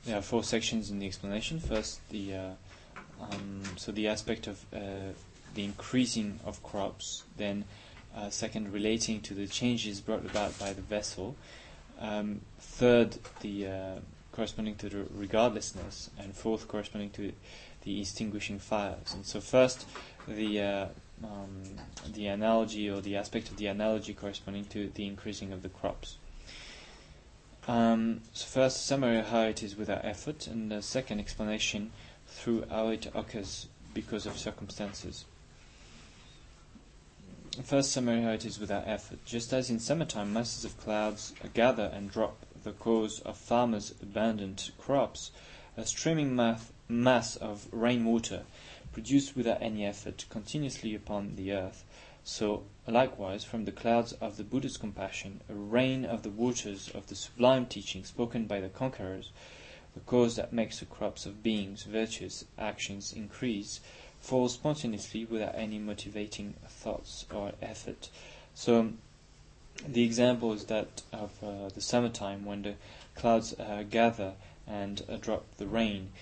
There are four sections in the explanation. First, the uh, um, so the aspect of uh, the increasing of crops. Then, uh, second, relating to the changes brought about by the vessel. Um, third, the uh, corresponding to the regardlessness, and fourth, corresponding to the extinguishing fires. And so, first, the uh, um, the analogy or the aspect of the analogy corresponding to the increasing of the crops. Um, so first, summary how it is without effort, and the second explanation through how it occurs because of circumstances. First, summary how it is without effort. Just as in summertime masses of clouds gather and drop the cause of farmers' abandoned crops, a streaming mass, mass of rainwater produced without any effort continuously upon the earth. So, likewise, from the clouds of the Buddha's compassion, a rain of the waters of the sublime teaching spoken by the conquerors, the cause that makes the crops of beings, virtues, actions increase, falls spontaneously without any motivating thoughts or effort. So, the example is that of uh, the summertime when the clouds uh, gather and uh, drop the rain.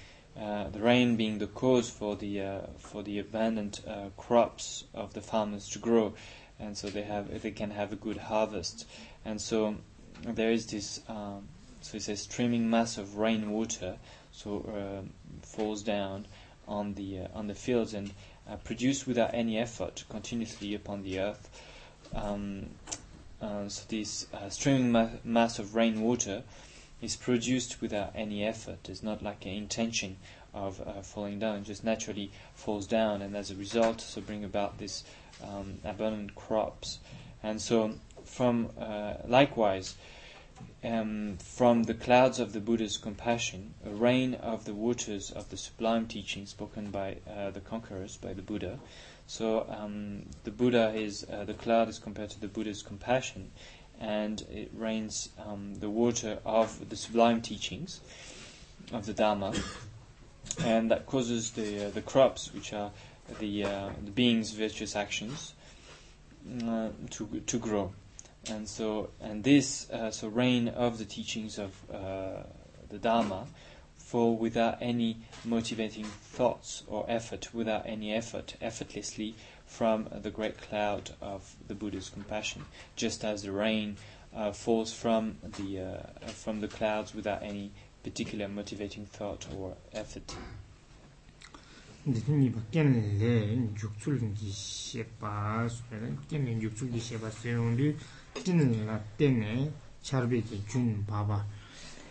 Uh, the rain being the cause for the uh, for the abundant uh, crops of the farmers to grow, and so they have they can have a good harvest. And so there is this um, so it's a streaming mass of rainwater, so um, falls down on the on the fields and produced without any effort continuously upon the earth. Um, uh, so this uh, streaming ma- mass of rainwater is produced without any effort. It's not like an intention of uh, falling down. It just naturally falls down, and as a result, so bring about this um, abundant crops. And so, from uh, likewise, um, from the clouds of the Buddha's compassion, a rain of the waters of the sublime teaching spoken by uh, the conquerors, by the Buddha, so um, the Buddha is uh, the cloud is compared to the Buddha's compassion, and it rains um, the water of the sublime teachings of the Dharma, and that causes the uh, the crops, which are the uh, the being's virtuous actions, uh, to to grow, and so and this uh, so rain of the teachings of uh, the Dharma fall without any motivating thoughts or effort, without any effort, effortlessly from the great cloud of the Buddha's compassion, just as the rain uh, falls from the uh, from the clouds without any particular motivating thought or effort. ni ba ken le juksul gi shepa so le. Ken le juksul gi shepa se on li tin la ten charbe ki jun baba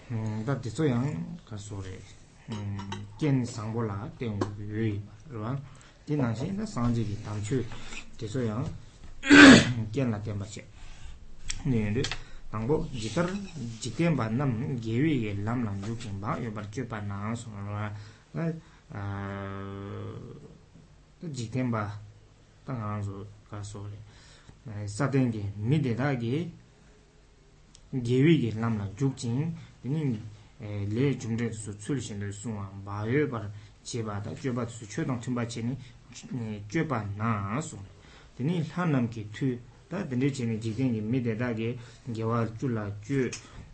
mm, da de so yang ka so re. Mm, ken sang bo la ten yu ba. di nangshin da sangji ki tamchu deso yang kien la tenpa che nyen du tangbo jikar jiktenpa nam gewi ge lam lam yu kengpa yobar kyupa nang songwa jiktenpa tang ngang su ka so le saten ge mi de da ge gewi ge lam lam yu keng le jumde su tsul shen de sungwa ba yobar cheba da jeba su chudang tumba che ni 쮸바 나소 되니 하남기 투 다든지 제니 지겐이 미데다게 개와 줄라 쮸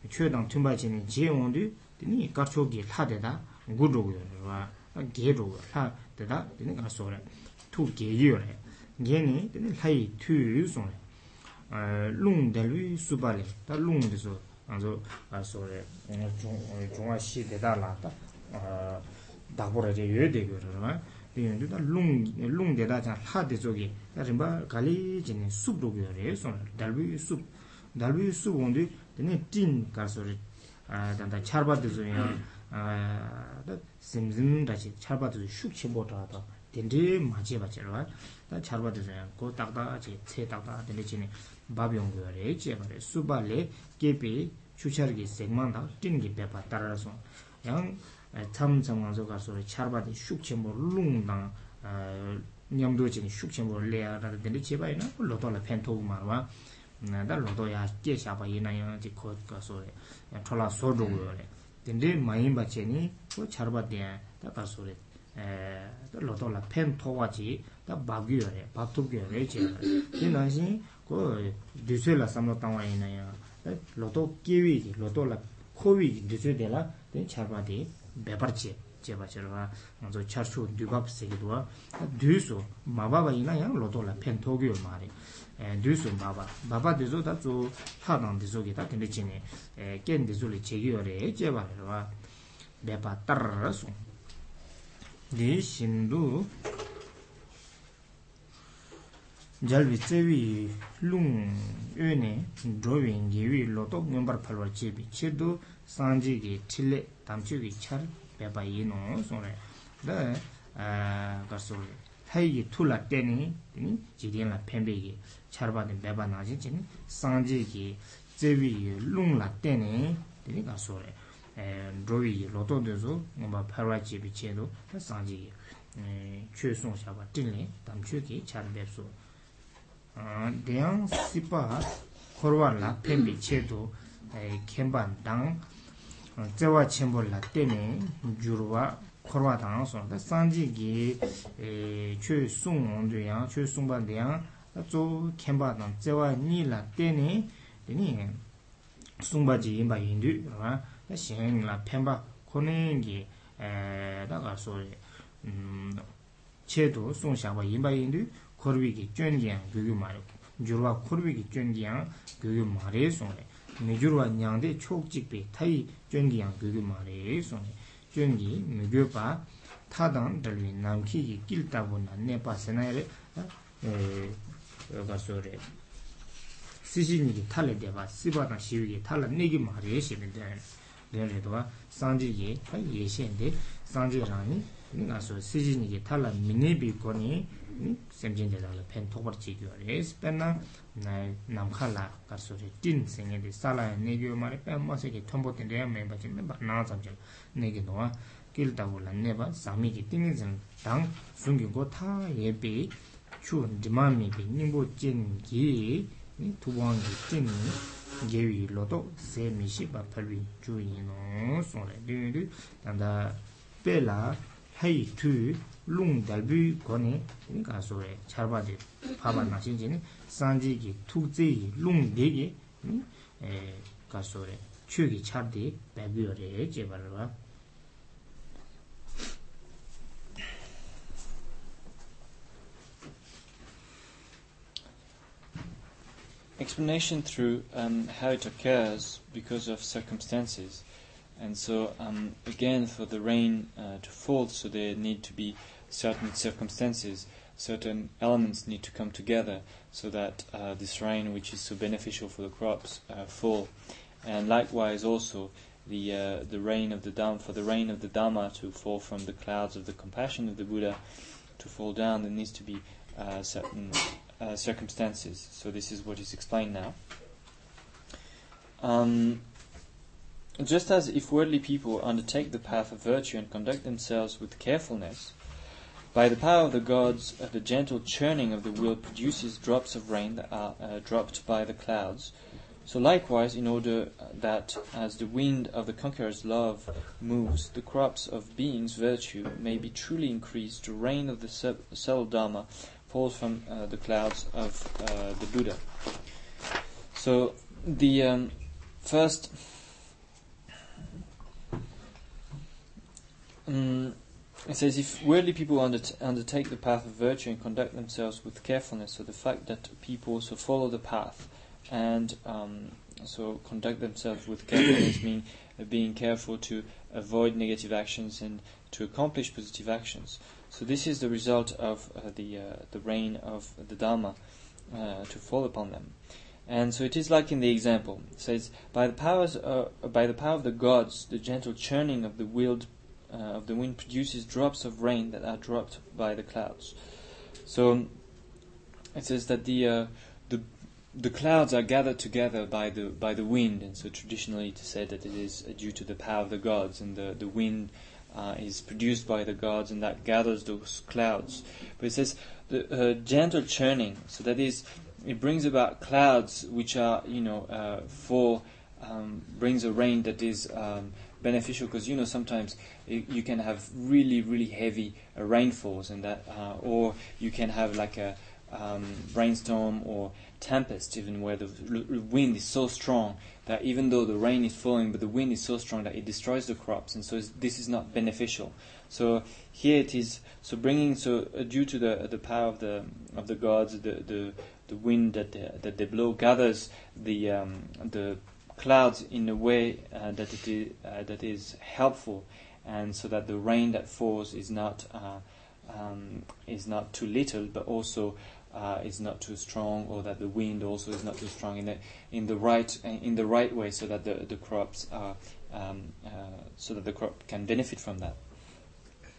최당 튕바지니 제원도 되니 가초기 하데다 구로고요 와 게로 하데다 되니 가소라 투 게요래 게니 되니 하이 투 소네 롱델위 수발레 다 롱데소 안조 가소래 중앙시 대달라다 아 다보라제 요데고라 yudu da lung, lung de da chan la de zogi da rinpa gali jine sup rogo yore son dalbi sup dalbi sup gondi dine tin karso re danda charba de zogi da simzim da chi charba de zogi shuk chenpo da da dende ma che ba che rwa da charba de zogi go takda che tse takda dende jine bab yongo yore che ba re supa le kepe chuchar ki sekman da tin ki pepa tarara son yang tam zamangzo karso charbadi shukchenpo lungdang nyamdo chini shukchenpo leya rada dili chebayi na loto la pen togu marwa da loto ya kye shaba yina yana chi ko karso chola so dhugu yore dili mayinba chini ko charbadi da karso loto la pen toga chi da bagyu yore, bagtub yore che di nanshin ko dusyo la samlo tangwa yina yana loto kiwi ki loto la kowi ki dusyo de la charbadi 도고래 근데 마인 바체니 고 차르바디야 다 가서래 에 로도라 펜토와지 다 바규어래 바투규어래 제 이나신 그 디셀라 삼로 땅와 있나요 로또 끼위 로또라 코위 디셀데라 된 차바디 베버치 제바처럼 먼저 차슈 듀밥세기도와 듀소 마바바 있나요 로또라 펜토규어 말이 에 듀소 마바 마바 디조다 조 하당 디조기다 근데 진에 에깬 디조리 제기어래 제바르와 베바 따르르소 디 신두 jalvi tsewi lung yu ne drowi ngewi loto nyambar palwa chebi chedu sanji ki tile 담주 기찰 배바 이노 소래 다 가서 해이 툴라 때니 되니 지디나 팬베기 차르바데 배바 나지 진 상제기 제위 룽라 때니 되니 가서래 에 로이 로토데조 뭔가 파라치 비체도 상제기 최송 샤바 딜리 담주기 차르베소 아 대양 시파 코르발라 팬비체도 에 캠반당 tsewa chenpo la teme gyurwa korwa tanga son da sanji ki e, che sung ondu yang, che sung pa de yang tso kenpa tang tsewa ni la tene tene sung pa ji yinpa yindu rwa da shen la penpa konen ki e, daga so mm, che to sung shakwa yinpa yindu korwi ki gyurwa korwi ki 미규르와 냥데 촉직비 타이 쫀기 양 그게 말에 손에 쫀기 미규바 타당 달리 남키기 길다고 난네 바세나레 에 가서레 시진이 탈레 대바 시바다 시위기 탈라 내기 말에 시는데 내려도와 상지기 타 예시인데 상지랑이 나서 시진이 탈라 미네비 거니 샘진데라라 펜 토버 지교레스 펜나 namkha la karso re tin senge de sala negyo mare pe mo se ki thombo ten re me ba chen me ba na sam chen negyo no kil da la ne ba sami ki tin zen dang sung gi go tha ye be chu dima mi bi ning bo chen gi ni tu bang gi chen ni ge wi lo do se mi shi ba phal wi chu yin no so le de de dan da pe la hai tu lung dal bi go ne ni ka so re char ba de pa ba na shin ji ni 산지 기 투제 기 룽데 기 가소레 추기 차디 배비오레 제발라 explanation through um, how it occurs because of circumstances. And so, um, again, for the rain uh, to fall, so there need to be certain circumstances, certain elements need to come together. So that uh, this rain, which is so beneficial for the crops, uh, fall. And likewise, also the uh, the rain of the Dhamma, for the rain of the Dhamma to fall from the clouds of the compassion of the Buddha to fall down, there needs to be uh, certain uh, circumstances. So this is what is explained now. Um, just as if worldly people undertake the path of virtue and conduct themselves with carefulness, by the power of the gods, the gentle churning of the will produces drops of rain that are uh, dropped by the clouds. So likewise, in order uh, that, as the wind of the conqueror's love moves, the crops of being's virtue may be truly increased, the rain of the subtle dharma falls from uh, the clouds of uh, the Buddha. So the um, first um, it says if worldly people undertake the path of virtue and conduct themselves with carefulness, so the fact that people also follow the path and um, so conduct themselves with carefulness mean uh, being careful to avoid negative actions and to accomplish positive actions. So this is the result of uh, the uh, the rain of the Dharma uh, to fall upon them. And so it is like in the example. It says, by the powers, uh, by the power of the gods, the gentle churning of the wind, uh, of the wind produces drops of rain that are dropped by the clouds. So it says that the uh, the the clouds are gathered together by the by the wind, and so traditionally it is said that it is due to the power of the gods, and the the wind uh, is produced by the gods and that gathers those clouds. But it says the uh, gentle churning, so that is, it brings about clouds which are, you know, uh, for um, brings a rain that is um, beneficial because you know sometimes you can have really really heavy uh, rainfalls and that, uh, or you can have like a um, rainstorm or tempest, even where the wind is so strong that even though the rain is falling, but the wind is so strong that it destroys the crops, and so this is not beneficial. So here it is. So bringing so uh, due to the the power of the of the gods, the the, the wind that they, that they blow gathers the um, the clouds in a way uh, that it is uh, that is helpful, and so that the rain that falls is not uh, um, is not too little, but also uh, is not too strong, or that the wind also is not too strong in the in the right in the right way, so that the the crops are um, uh, so that the crop can benefit from that.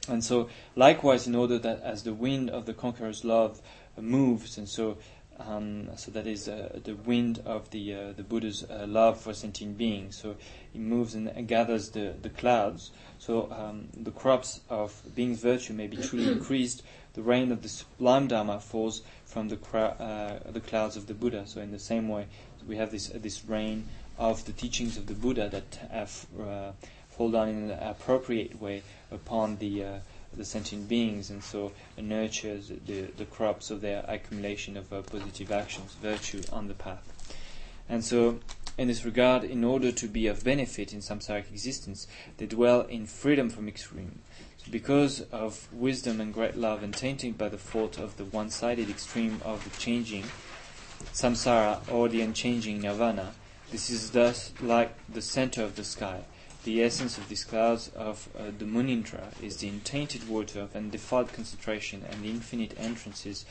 And so, likewise, in order that as the wind of the conqueror's love moves, and so um, so that is uh, the wind of the uh, the Buddha's uh, love for sentient beings. So he moves and gathers the, the clouds. So um, the crops of being's virtue may be truly increased. The rain of the sublime Dharma falls from the uh, the clouds of the Buddha. So in the same way, we have this this rain of the teachings of the Buddha that have uh, fall down in an appropriate way upon the uh, the sentient beings, and so nurtures the, the crops of their accumulation of uh, positive actions, virtue on the path. And so, in this regard, in order to be of benefit in samsaric existence, they dwell in freedom from extreme. So because of wisdom and great love, and tainted by the fault of the one-sided extreme of the changing samsara or the unchanging nirvana, this is thus like the center of the sky the essence of these clouds of uh, the Munindra is the untainted water of undefiled concentration and the infinite entrances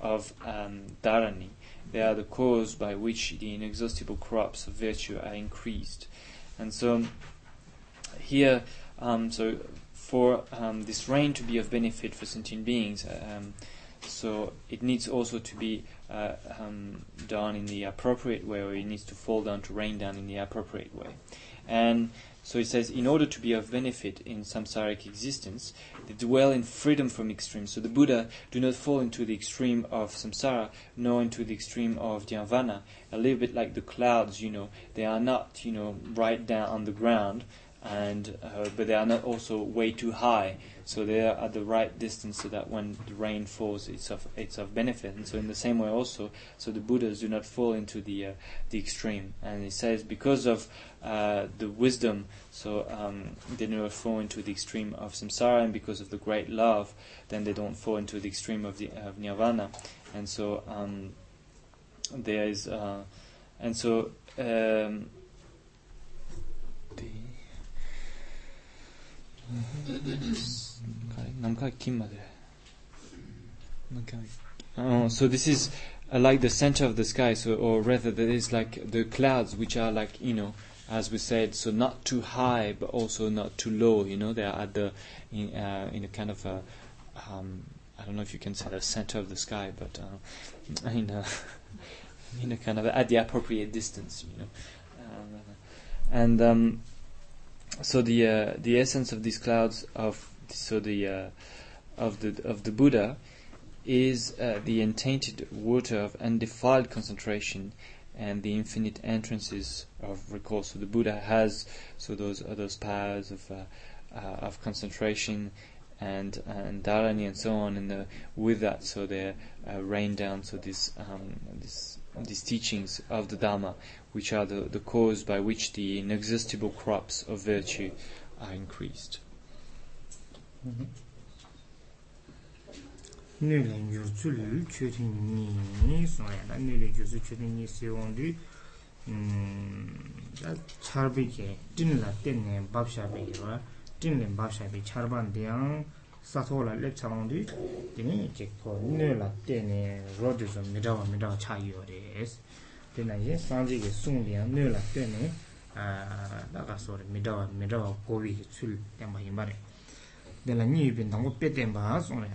of um, Dharani. They are the cause by which the inexhaustible crops of virtue are increased. And so here, um, so for um, this rain to be of benefit for sentient beings, um, so it needs also to be uh, um, done in the appropriate way, or it needs to fall down to rain down in the appropriate way. And so he says, in order to be of benefit in samsaric existence, they dwell in freedom from extremes. So the Buddha do not fall into the extreme of samsara, nor into the extreme of nirvana. A little bit like the clouds, you know, they are not, you know, right down on the ground, and uh, but they are not also way too high. So they are at the right distance, so that when the rain falls, it's of it's of benefit. And so in the same way also, so the Buddhas do not fall into the uh, the extreme. And he says because of uh, the wisdom, so um, they do not fall into the extreme of samsara, and because of the great love, then they don't fall into the extreme of the of nirvana. And so um, there is, uh, and so. Um, Oh, so this is uh, like the center of the sky, so or rather, that is like the clouds, which are like you know, as we said, so not too high, but also not too low. You know, they are at the in, uh, in a kind of a um, I don't know if you can say the center of the sky, but uh, in a in a kind of at the appropriate distance. You know, um, and um, so the uh, the essence of these clouds of so the uh, of the of the Buddha is uh, the untainted water of undefiled concentration and the infinite entrances of recall. So the Buddha has so those uh, those powers of uh, uh, of concentration and and dharani and so on, and the, with that, so they rain down so this um, this these teachings of the Dharma, which are the, the cause by which the inexhaustible crops of virtue are increased. Nölen yurtsulü çötünni soya da nöle gözü çötünni sevondu da çarbike dinla tenne babşabike var dinle babşabi çarban diyan satola lep çalandı dini kekko nöla tenne rodezo midawa midawa çayıyor es. tena ye sanji ge sung liya nyo la tyo ne daga sore midawa midawa gowi ge tsul tenpa yinpa re tena nyi yubin tango pe tenpa sung re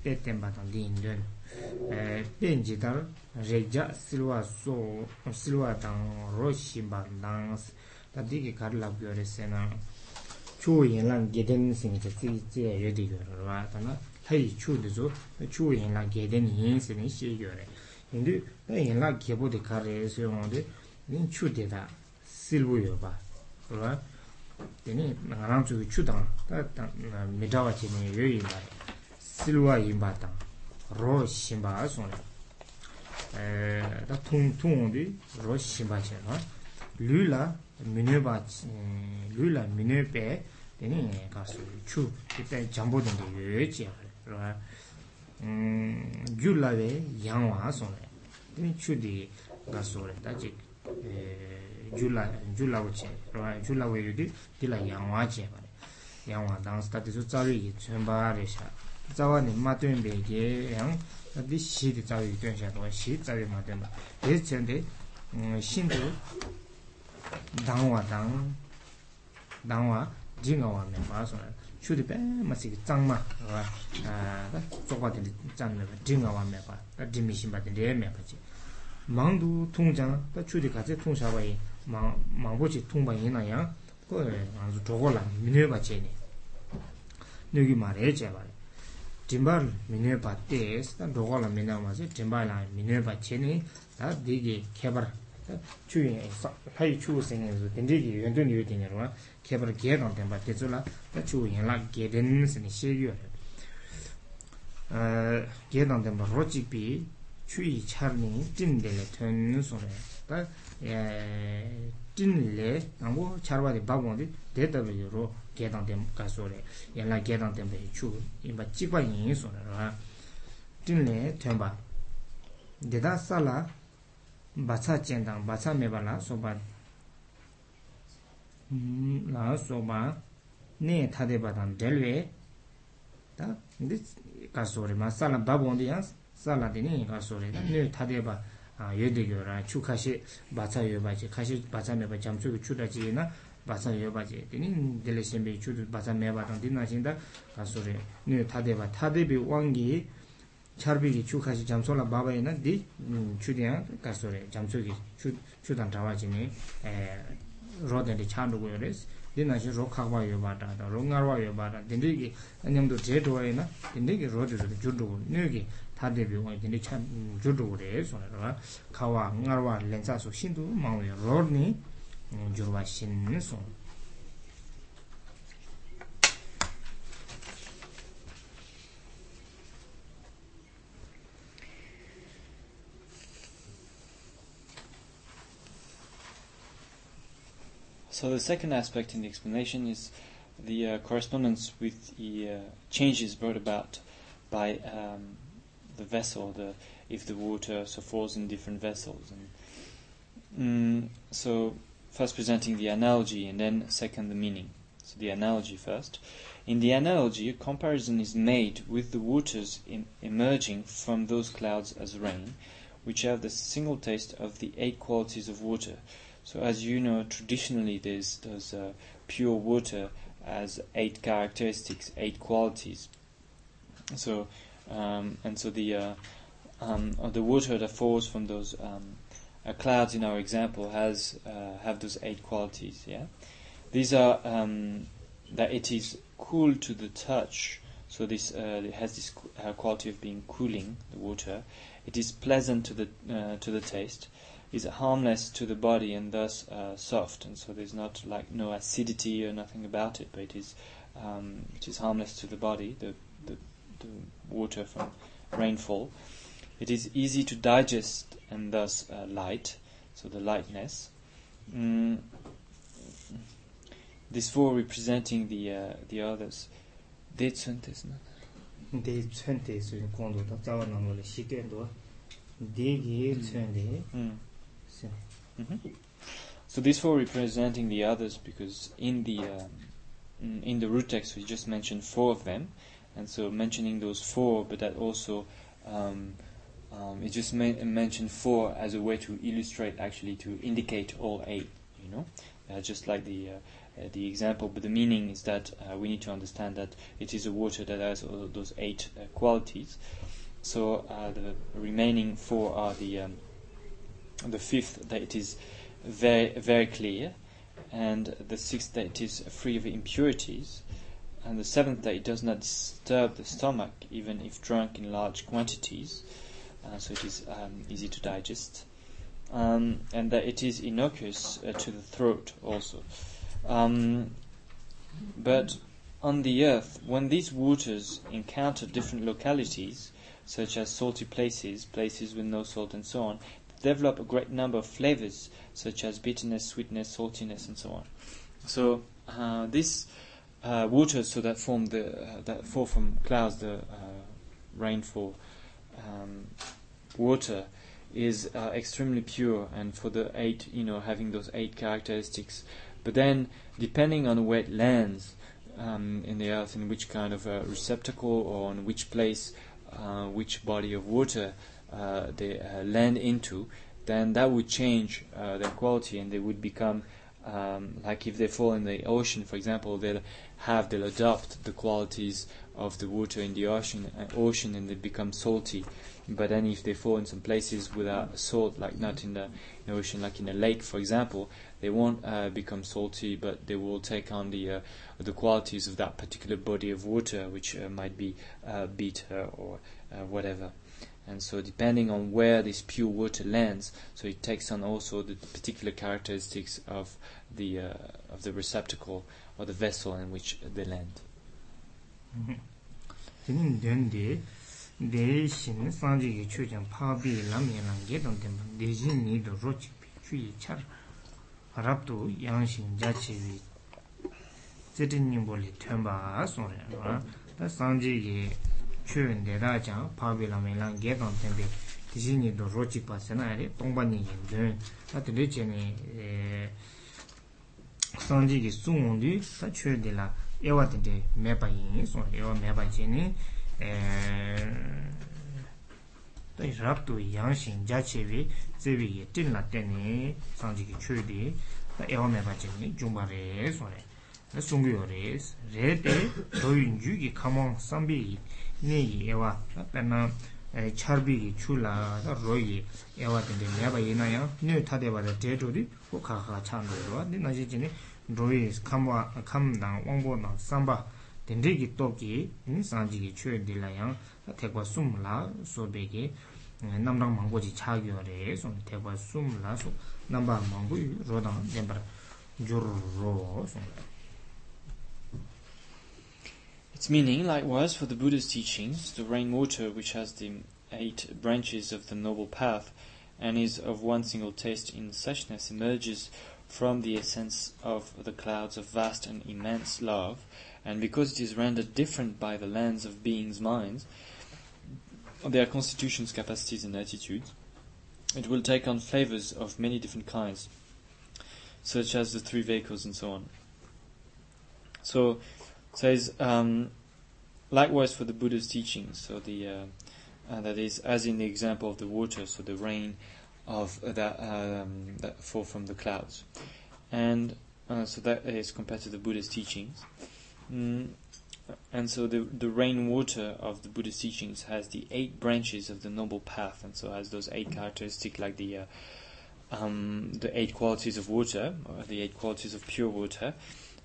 pe tenpa tang di indyo ne pe nji tar rekja silwa so silwa tang ro shimba tang tati ge kar lab yo re se na. Chu yin lang ge ten sing che tsi tsi yo di yo rwa tana hayi chu di zo chu yin lang ge ten yin se ne shi yo re. yinla gebu di kare se yongde yin chu de da silbu yo ba rwa dini ngarang tsuki chu tang ta midawa chi ni yo yin ba silwa yin ba tang ro shin ba asung ta tung tung di ro shin ba che rwa lu la minyo ba lu la minyo pe dini kasu chu ipe jambu dinde yo yo che rwa yu la we yang wa asung chudi gaso re ta chik julawo che julawo yudi dila yangwa che pare yangwa dangsa ta tisu tsawi ki chunpa re sha tsawa ni ma tunbe ge yang di shi di tsawi ki tun sha towa shi tsawi ma tunba desi chende shindu dangwa dang dangwa jingawa me pa so re chudi pe ma si ki tsangma tsokpa tili tsangme pa jingawa me pa ta dimi shimba tili re me pa che 망두 통장 다 추리 같이 통샤바이 망 망보지 통방이 나야 그 아주 저거라 미네 바체니. 여기 말해 제발. timbar minwe pa tes, ta dhokwa la minwa ma se timbar la minwe pa che ne, ta digi kebar, chu yin, layi chu sen yin su, tenze ki yun tun yu ten yarwa, kebar ge kang tenpa tetsu la, ta chu yin la ge ten sen she yu. Ge kang tenpa rochik pi, 추이 차르니 찐데레 된 소리 다 찐레 나고 차르바데 바본데 데다베로 게당데 가소레 옛날 게당데 추 이바 찍바이 소리라 찐레 템바 데다 살라 바차 젠당 바차 메발라 소바 음라 소바 네 타데바단 델웨 다 근데 가소레 마살라 바본데 양스 살라디니 이가 소리다. 네 타데바 아 예대교라. 추카시 바차 여바지 카시 바차 메바 잠수 추다지나 바차 여바지. 되니 델레심비 추도 바차 메바던 디나신다. 가소리 네 타데바 타데비 왕기 차르비기 추카시 잠솔라 바바이나 디 추디야 가소리 잠수기 추 추단 자와지니 에 로데디 찬르고 요레.스 디나시 로카와 요바다 로가와 요바다. 딘디기 안녕도 제도에나 딘디기 로디로 줄르고 네기 다들 비용이 근데 참 주도래 손으로 가와 나와 렌자소 신도 마음에 로니 주로와 신소 So the second aspect in the explanation is the uh, correspondence with the uh, changes brought about by um, the vessel, the if the water so falls in different vessels. And, mm, so first presenting the analogy and then second the meaning. So the analogy first. In the analogy, a comparison is made with the waters in, emerging from those clouds as rain, which have the single taste of the eight qualities of water. So as you know, traditionally there's, there's uh, pure water as eight characteristics, eight qualities. So um, and so the uh, um, the water that falls from those um, uh, clouds in our example has uh, have those eight qualities. Yeah, these are um, that it is cool to the touch. So this uh, it has this uh, quality of being cooling the water. It is pleasant to the to the taste is harmless to the body and thus uh, soft, and so there's not like no acidity or nothing about it, but it is um, it is harmless to the body. The, the the water from rainfall, it is easy to digest and thus uh, light, so the lightness. Mm. These four representing the uh, the others. They ta tawa So these four representing the others because in the um, in the root text we just mentioned four of them and so mentioning those four, but that also um, um, it just men- mentioned four as a way to illustrate, actually to indicate all eight. You know, uh, just like the uh, uh, the example, but the meaning is that uh, we need to understand that it is a water that has all those eight uh, qualities. So uh, the remaining four are the um, the fifth that it is very very clear, and the sixth that it is free of impurities, and the seventh that it does not disturb the stomach even if drunk in large quantities, uh, so it is um, easy to digest, um, and that it is innocuous uh, to the throat also. Um, but on the earth, when these waters encounter different localities, such as salty places, places with no salt, and so on, develop a great number of flavors, such as bitterness, sweetness, saltiness, and so on. So uh, this uh, waters, so that form the uh, that fall from clouds, the uh, rainfall um, water, is uh, extremely pure, and for the eight, you know, having those eight characteristics. But then, depending on where it lands um, in the earth, in which kind of receptacle or in which place, uh, which body of water uh, they land into, then that would change their quality and they would become um, like if they fall in the ocean, for example, they'll have they'll adopt the qualities of the water in the ocean, uh, ocean, and they become salty. But then, if they fall in some places without salt, like not in the, in the ocean, like in a lake, for example, they won't uh, become salty, but they will take on the uh, the qualities of that particular body of water, which uh, might be uh, bitter or uh, whatever. and so depending on where this pure water lands so it takes on also the particular characteristics of the uh, of the receptacle or the vessel in which they land. Din den de de shin san ji chu jang pa bi lam yan lang ge dong den de jin ni do ro chi pi chu yi char. Arab do yang shin ja chi wi zhe din ni bo le tuan ba song ren da san ji ge chūyōn dēdā chāng pāpi lāmi lāng gē kāng tēmbi tīshī nī dō rō chīk pā sēnā yā rī tōngpa nī yēn dōyōn tā tī rī chē nī sāng jī kī sū ngōng dī tā chūyōn dē lā ewa tī dē mē pā yīn sōng ewa mē pā chē nī tā yī rāb tū yāng shīng jā chē wī zē wī yē tīn lā tē nī sāng jī kī chūyō dī tā ewa mē pā chē nī jūng pā rē sōng rē sōng kī yō rē rē tē dō yun jū kī kāmōng sāmbī yī ye yewa pena charbi ki chula royi ewa tende nyaba ina ya nyo tadeba da dedo di ko kaka chando rwa di nashi jine royi kamwa kamdang wangbo na samba tende ki toki sanji ki chwe dila ya tekwa sumla sobe ki namdang mangbo ji chagyo re som tekwa sumla so namba mangbo rodang denpar jor ro som Its meaning, likewise, for the Buddha's teachings, the rainwater, which has the eight branches of the Noble Path and is of one single taste in suchness, emerges from the essence of the clouds of vast and immense love, and because it is rendered different by the lens of beings' minds, their constitutions, capacities, and attitudes, it will take on flavors of many different kinds, such as the three vehicles and so on. So, says um, likewise for the Buddha's teachings. So the uh, uh, that is as in the example of the water, so the rain of that, um, that fall from the clouds, and uh, so that is compared to the Buddha's teachings. Mm, and so the the rainwater of the Buddha's teachings has the eight branches of the noble path, and so has those eight characteristics like the uh, um, the eight qualities of water, or the eight qualities of pure water.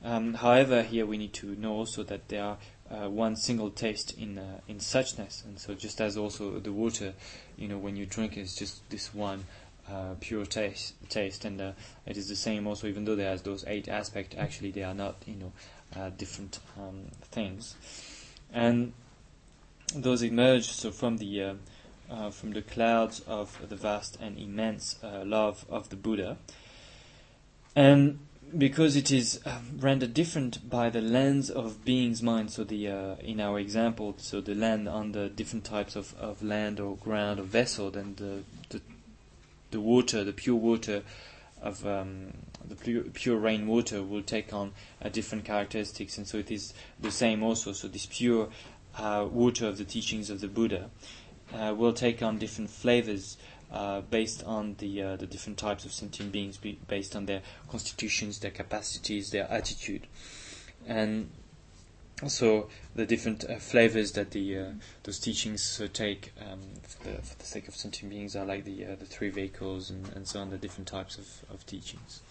Um, however, here we need to know also that there are uh, one single taste in uh, in suchness, and so just as also the water, you know, when you drink is just this one uh, pure taste, taste, and uh, it is the same also. Even though there has those eight aspects, actually they are not, you know, uh, different um, things, and those emerge so from the uh, from the clouds of the vast and immense love of the Buddha, and because it is um, rendered different by the lens of being's mind. So the uh, in our example, so the land the different types of, of land or ground or vessel, then the the, the water, the pure water of um, the pure, pure rainwater will take on uh, different characteristics, and so it is the same also. So this pure uh, water of the teachings of the Buddha uh, will take on different flavors uh, based on the uh, the different types of sentient beings, be, based on their constitutions, their capacities, their attitude, and also the different uh, flavors that the uh, those teachings uh, take um, for, the, for the sake of sentient beings are like the uh, the three vehicles and, and so on, the different types of, of teachings.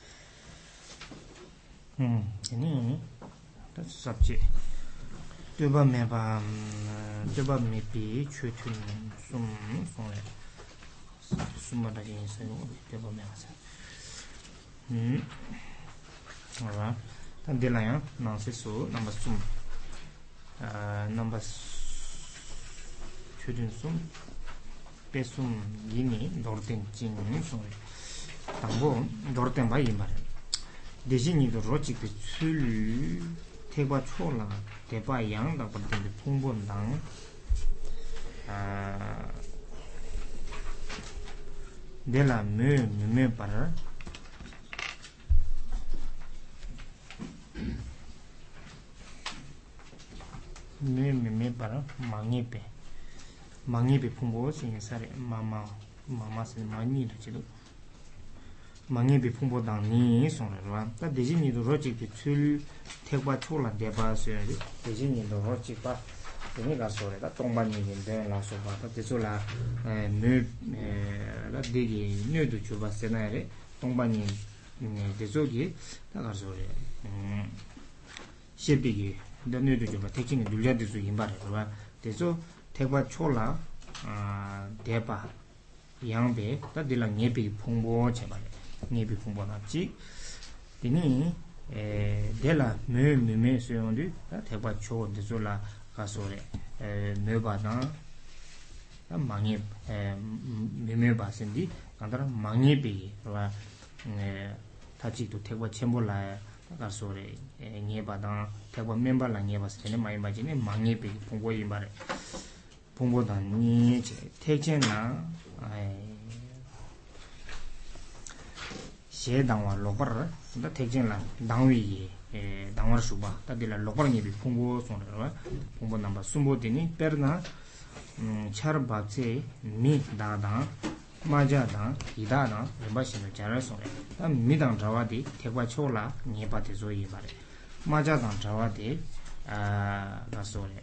Hmm. Ini that's subject. Tuba me ba tuba me pi chu chu sum sum summa da yin sa yo tuba me sa. Hmm. Alright. Tan de la ya na se so number sum. Uh, number chu din sum pe sum yini dorten jin sum. 당고 dorten ba yin ba. 대신이도 로직 그 출, 태과 초라, 대바 양다 버든데 풍본당, 아, de la me me par me me me par mangi pe mangi pe phungbo sing sare mama mama se mangi de chido mangi pe phungbo dang ni song ra wa ta de ji ni do ro chi ki chul thek ba chu la de ba se de ji ni do ro chi pa yungi ka sore ta tongpa nyingi den la soba ta teso la nyu la degi nyu du chuba sena ere tongpa nyingi teso ki ta ka sore shepi ki da nyu du chuba teki ni dulja teso yinpa re korwa teso tekwa cho la depa yangbe ta dila nyepi pungpo che pa nyepi pungpo na chik dini dela myu myu myu suyong du ta tekwa cho teso la ka so re me ba na mangi me me ba sen di kandara mangi bi la ta chik tu tekwa chenpo la ka so re nye ba na tekwa memba la nye ba se ne ma ima chi ne mangi bi pungpo ima re pungpo dan nye che tek chen na she dangwa lokar da tek chen la dangwi ye dāngwar shūpa tā tīla lōkbar ngibi pōngbō sōna rwa pōngbō nāmbā sūmbō tīni pēr nā chār bāb tsē mī dā dāng mā jā dāng yī dā dāng rīmbā shīna chārā sōna tā mī dāng chāwā tī tēkwa chō lā ngi bā tē sō yī bā rē mā jā dāng chāwā tī bā sō rē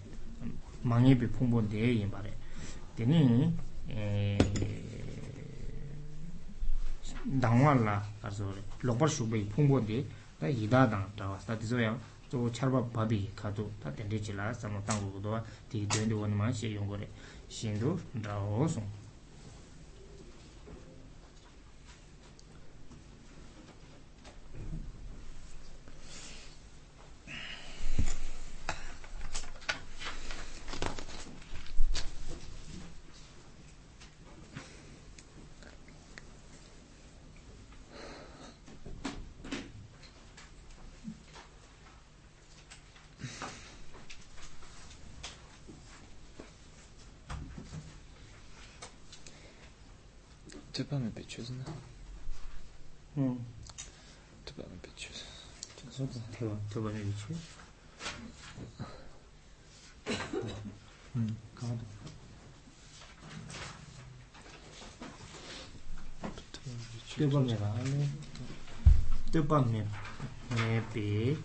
mā ngibi pōngbō tē yī bā rē tīni dāngwar lā bā sō rē lōkbar shūpa yī pōngbō tī 다 이다당 다 스타디조양 저 차르바 바비 가도 다 된대지라. 사모땅 로도와 디 된데 원만 시용 거래. 신도 다오송. 대화, 대화 위치. 응, 가도. 뜨밤에가 아니 뜨밤에 네비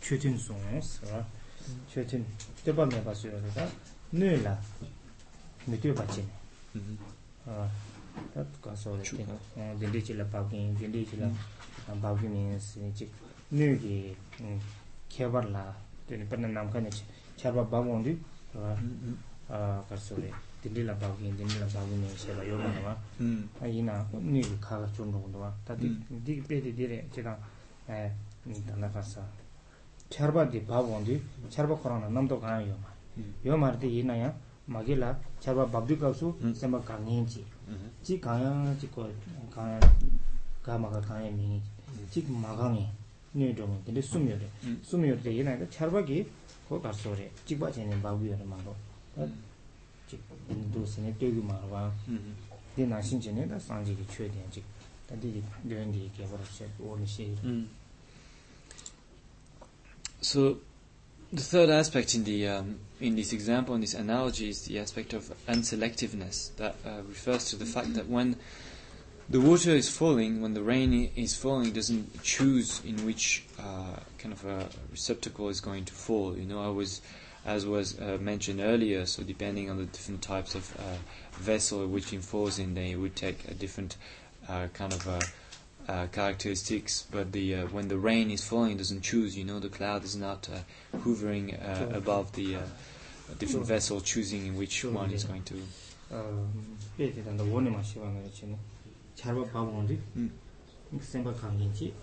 최진송스 최진 뜨밤에 봤어요 그래서 뇌라 메테오 받지네 Mhm. 아 가서 주- 이렇게 어 딘디치라 바긴 딘디치라 바긴이스 이제 nuki khebar la teni panna namkanya kharba bamondi karsore dindi la bagin dindi la bagin ne sheba yoga nama ina nuki khaga chundu kunduwa tati digi pedi dire chidang tanda karsa kharba di bamondi kharba korona namdo kaya yoma yoma ardi ina ya magi la kharba babdi kapsu sema kangen chi chi kaya chi kaya kaya maga kaya mingi chi maga mingi nyo chongo dili sum yore sum yore de yena ka charba ki ko karso re chikpa chene babu yore maro hindu sene tegi maro wa di nashin chene da sanji ki chwe ten chik da di dren di ke baro she orni she So the third aspect in the um, in this example in this analogy is the aspect of unselectiveness that uh, refers to the fact that when the water is falling, when the rain is falling, it doesn't choose in which uh, kind of a receptacle is going to fall. You know, I was, as was uh, mentioned earlier. So, depending on the different types of uh, vessel which it falls in, they would take a different uh, kind of a uh, characteristics, but the uh, when the rain is falling, it doesn't choose. You know, the cloud is not uh, hovering uh, above the uh, different vessel, choosing in which one is going to. 어 pe de dan da wo ne ma xie wa ne chen ne char ba ba charwa pabongri hmm. senpa kangenchi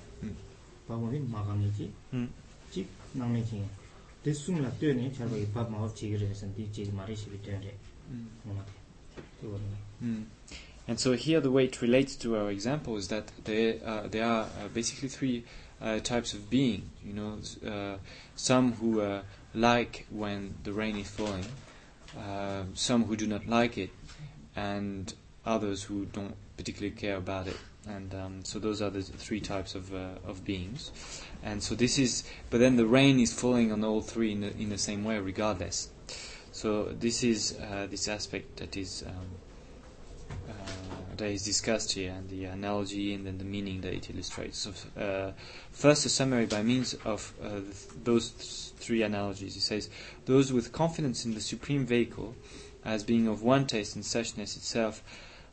pabongri hmm. makangenchi hmm. chik nangne chingi di sumla tuyone charwa ki pab mawab chigi resan di chigi mari shibi tuyone And so here the way it relates to our example is that there, uh, there are uh, basically three uh, types of being. You know, uh, some who uh, like when the rain is falling, uh, some who do not like it, and others who don't particularly care about it. And um, so those are the three types of uh, of beings. And so this is, but then the rain is falling on all three in the, in the same way, regardless. So this is uh, this aspect that is um, uh, that is discussed here, and the analogy and then the meaning that it illustrates. So, uh, first, a summary by means of uh, th- those th- three analogies. He says, Those with confidence in the supreme vehicle as being of one taste and suchness itself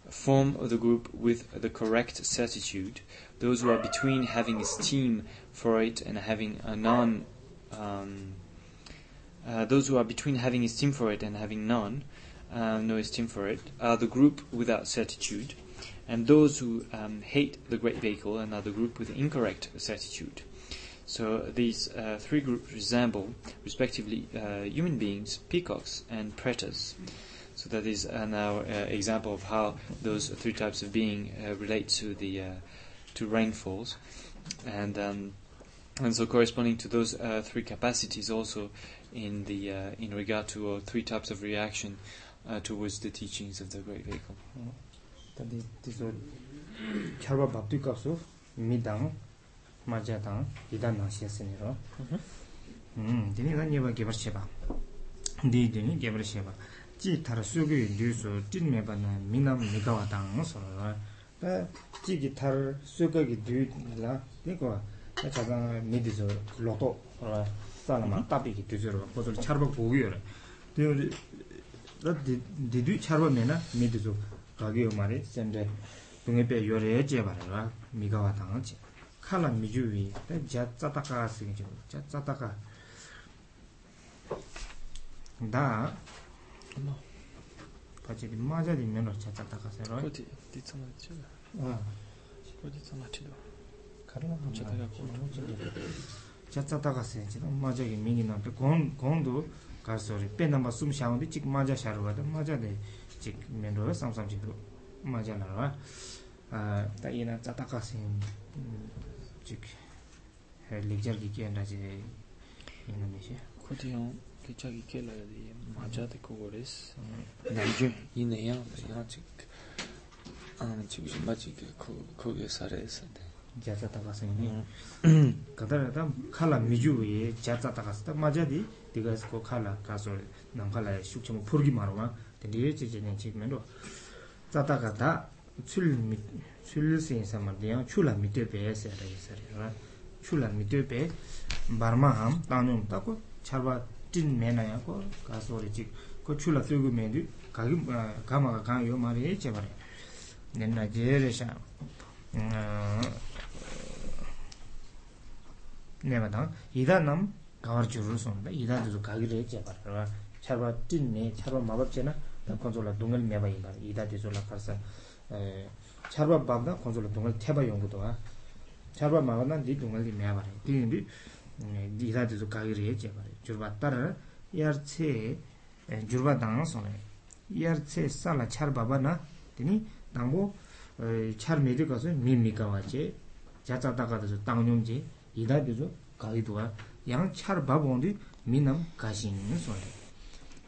form the group with the correct certitude. Those who are between having esteem for it and having a. Um, uh, those who are between having esteem for it and having none, uh, no esteem for it, are the group without certitude, and those who um, hate the great vehicle and are the group with incorrect certitude. So these uh, three groups resemble, respectively, uh, human beings, peacocks, and pretas. So that is uh, now uh, example of how those three types of being uh, relate to the uh, to rainfalls, and um, and so corresponding to those uh, three capacities also in the uh, in regard to uh, three types of reaction uh, towards the teachings of the great vehicle. Mm-hmm. 음 디니 간예바 개버셔봐 디 디니 개버셔봐 chi thar sugu yu su tin me pa na minam mikawa tang so la. Ta chi ki thar sugu ki du la di kwa mm-hmm. ta chaka midi su loto la sala ma tabi ki du su la kozo charba gugu yu la di du charba me na midi su gagi yu ma re sem de dungi pe yu re che pa la mikawa tang che. Kala mi ju wi ta ja tsataka singi che ja tsataka da 다 같이 맞아지 면로 찾았다 가세요. 어디 디츠마치 아, 어디 디츠마치도 가르나 찾아가 찾았다 가세요. 지금 맞아기 미니나 건 건도 가서리 빼나마 숨 샤운데 직 맞아 샤르가다 맞아네 직 면로 삼삼지도 맞아나라. 아, 따이나 찾다가세 직 렉처기 기엔다지 이놈이시. 코디용 기차기 켈라디 마자데 코고레스 나이제 이네야 야직 아 지금 마치 그 거기에 살아서 자자다 가서니 가다라다 칼라 미주에 자자다 가서 맞아디 디가스 코 칼라 가서 남칼라 숙청 포르기 마로와 데리에 지제는 지면도 자다가다 출미 출신사 말이야 출라 밑에 배에서 이래서 출라 밑에 배 바르마함 따놈 따고 차바 tin mena ya ko kaso ore chik. Ko chula tsugu mendu kagi kama ka ah, kaan yo mara ye che mara nena je re sha. Ah, Nema tang. Ida nam kawar churu sonda ida dhuzu kagi re che mara charwa tin me charwa mabab che na da konzo la dungal meba imbar ida dhuzu la karsa eh, charwa babda konzo la dungal teba yungu towa charwa mabab na di dungal di meba re. Di di 이라도 가기를 했지 말이야. 줄바 따라 야르체 줄바 당은 손에 야르체 살라 차르바바나 되니 당고 차르 메디 가서 미미가 와지 자자다가도 당뇽지 이다도 가기도와 양 차르 바본디 미남 가시는 손에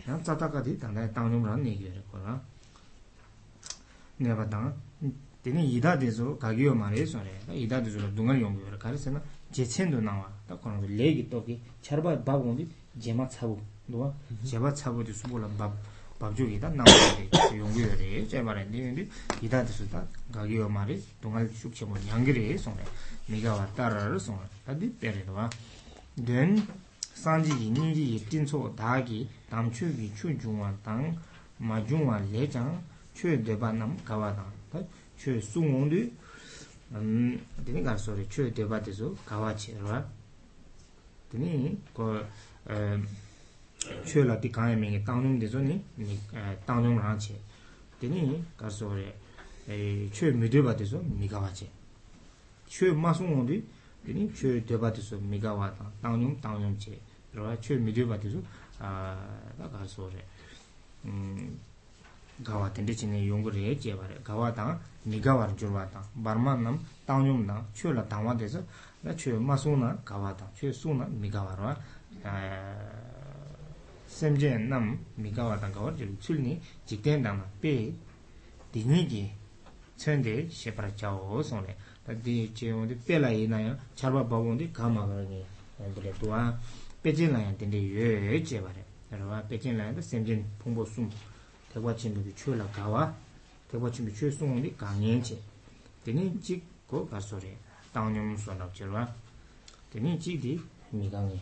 양 자다가디 당다 당뇽란 얘기를 거라 내가 당 되니 이다데서 가기요 말해 손에 이다데서 동안 용기를 가르세나 제첸도 나와 딱 그런 거 레기 또기 차르바 바고니 제마 차부 노아 제바 차부도 수불라 밥 밥주기다 나오는데 용기열이 제 말에 니는데 이다드스다 가기요 말이 동알 숙체 뭐 양기리 손에 네가 왔다라를 손에 다디 때려도 된 산지 이니지 띵초 다기 남추기 추중와 당 마중와 레장 최대반남 가와다 최 숭옹도 dini kar sori chu deba desu kawa chi rwa dini ko chu la di kaya mingi tangnum desu ni tangnum rang chi dini kar sori chu mi deba desu mi kawa chi chu ma sung gondi dini chu deba desu mi kawa tang tangnum tangnum chi rwa chu mi deba desu kar sori 마송온디 되니 최 대바데서 미가와다 땅놈 땅놈치 그러와 최 미드바데서 아 가서리 음 gawa tende chine yungu re che bare gawa ta migawa rin jurwa ta barma nam tang yung na chue la tangwa desu la chue ma su na gawa ta chue su na migawa rwa sem je nam migawa ta gawa jiru chul ni jik ten dang na pe di nyi ki chen de she para chao ho song le ta di che yung di pe la yi na ya charwa ba wong di ka ma gara ni dure tuwa pe jen la ya tende yue che bare rwa pe jen la ya da sem jen pungpo sum 대과 진도기 추라 가와 tekwa chimbi chwe sung di kanyen che teni jik go ka sore tang nyum so nak chirwa teni jik di mi kanyen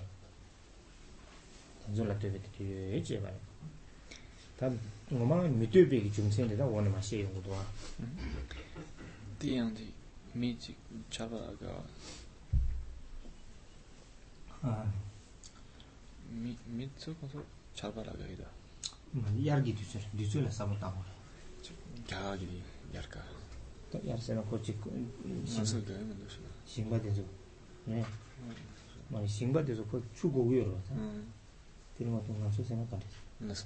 tenzo la tuwe te tuwe che bari ta ngoma mi tuwe ki chung sen de da wane ma she yung kudwa di yang di mi jik chaba ga mi mi tsu ko so chaba la ga ida yar gi tu du su la sabu tang ga gi di yar ka ta yar se na yargi dhusir, dhusir la sabu tabu gyagagi yarka yarsana kochi shingba dhizu mani shingba dhizu ko chugo uyoro tiri mato ngansu sena kandis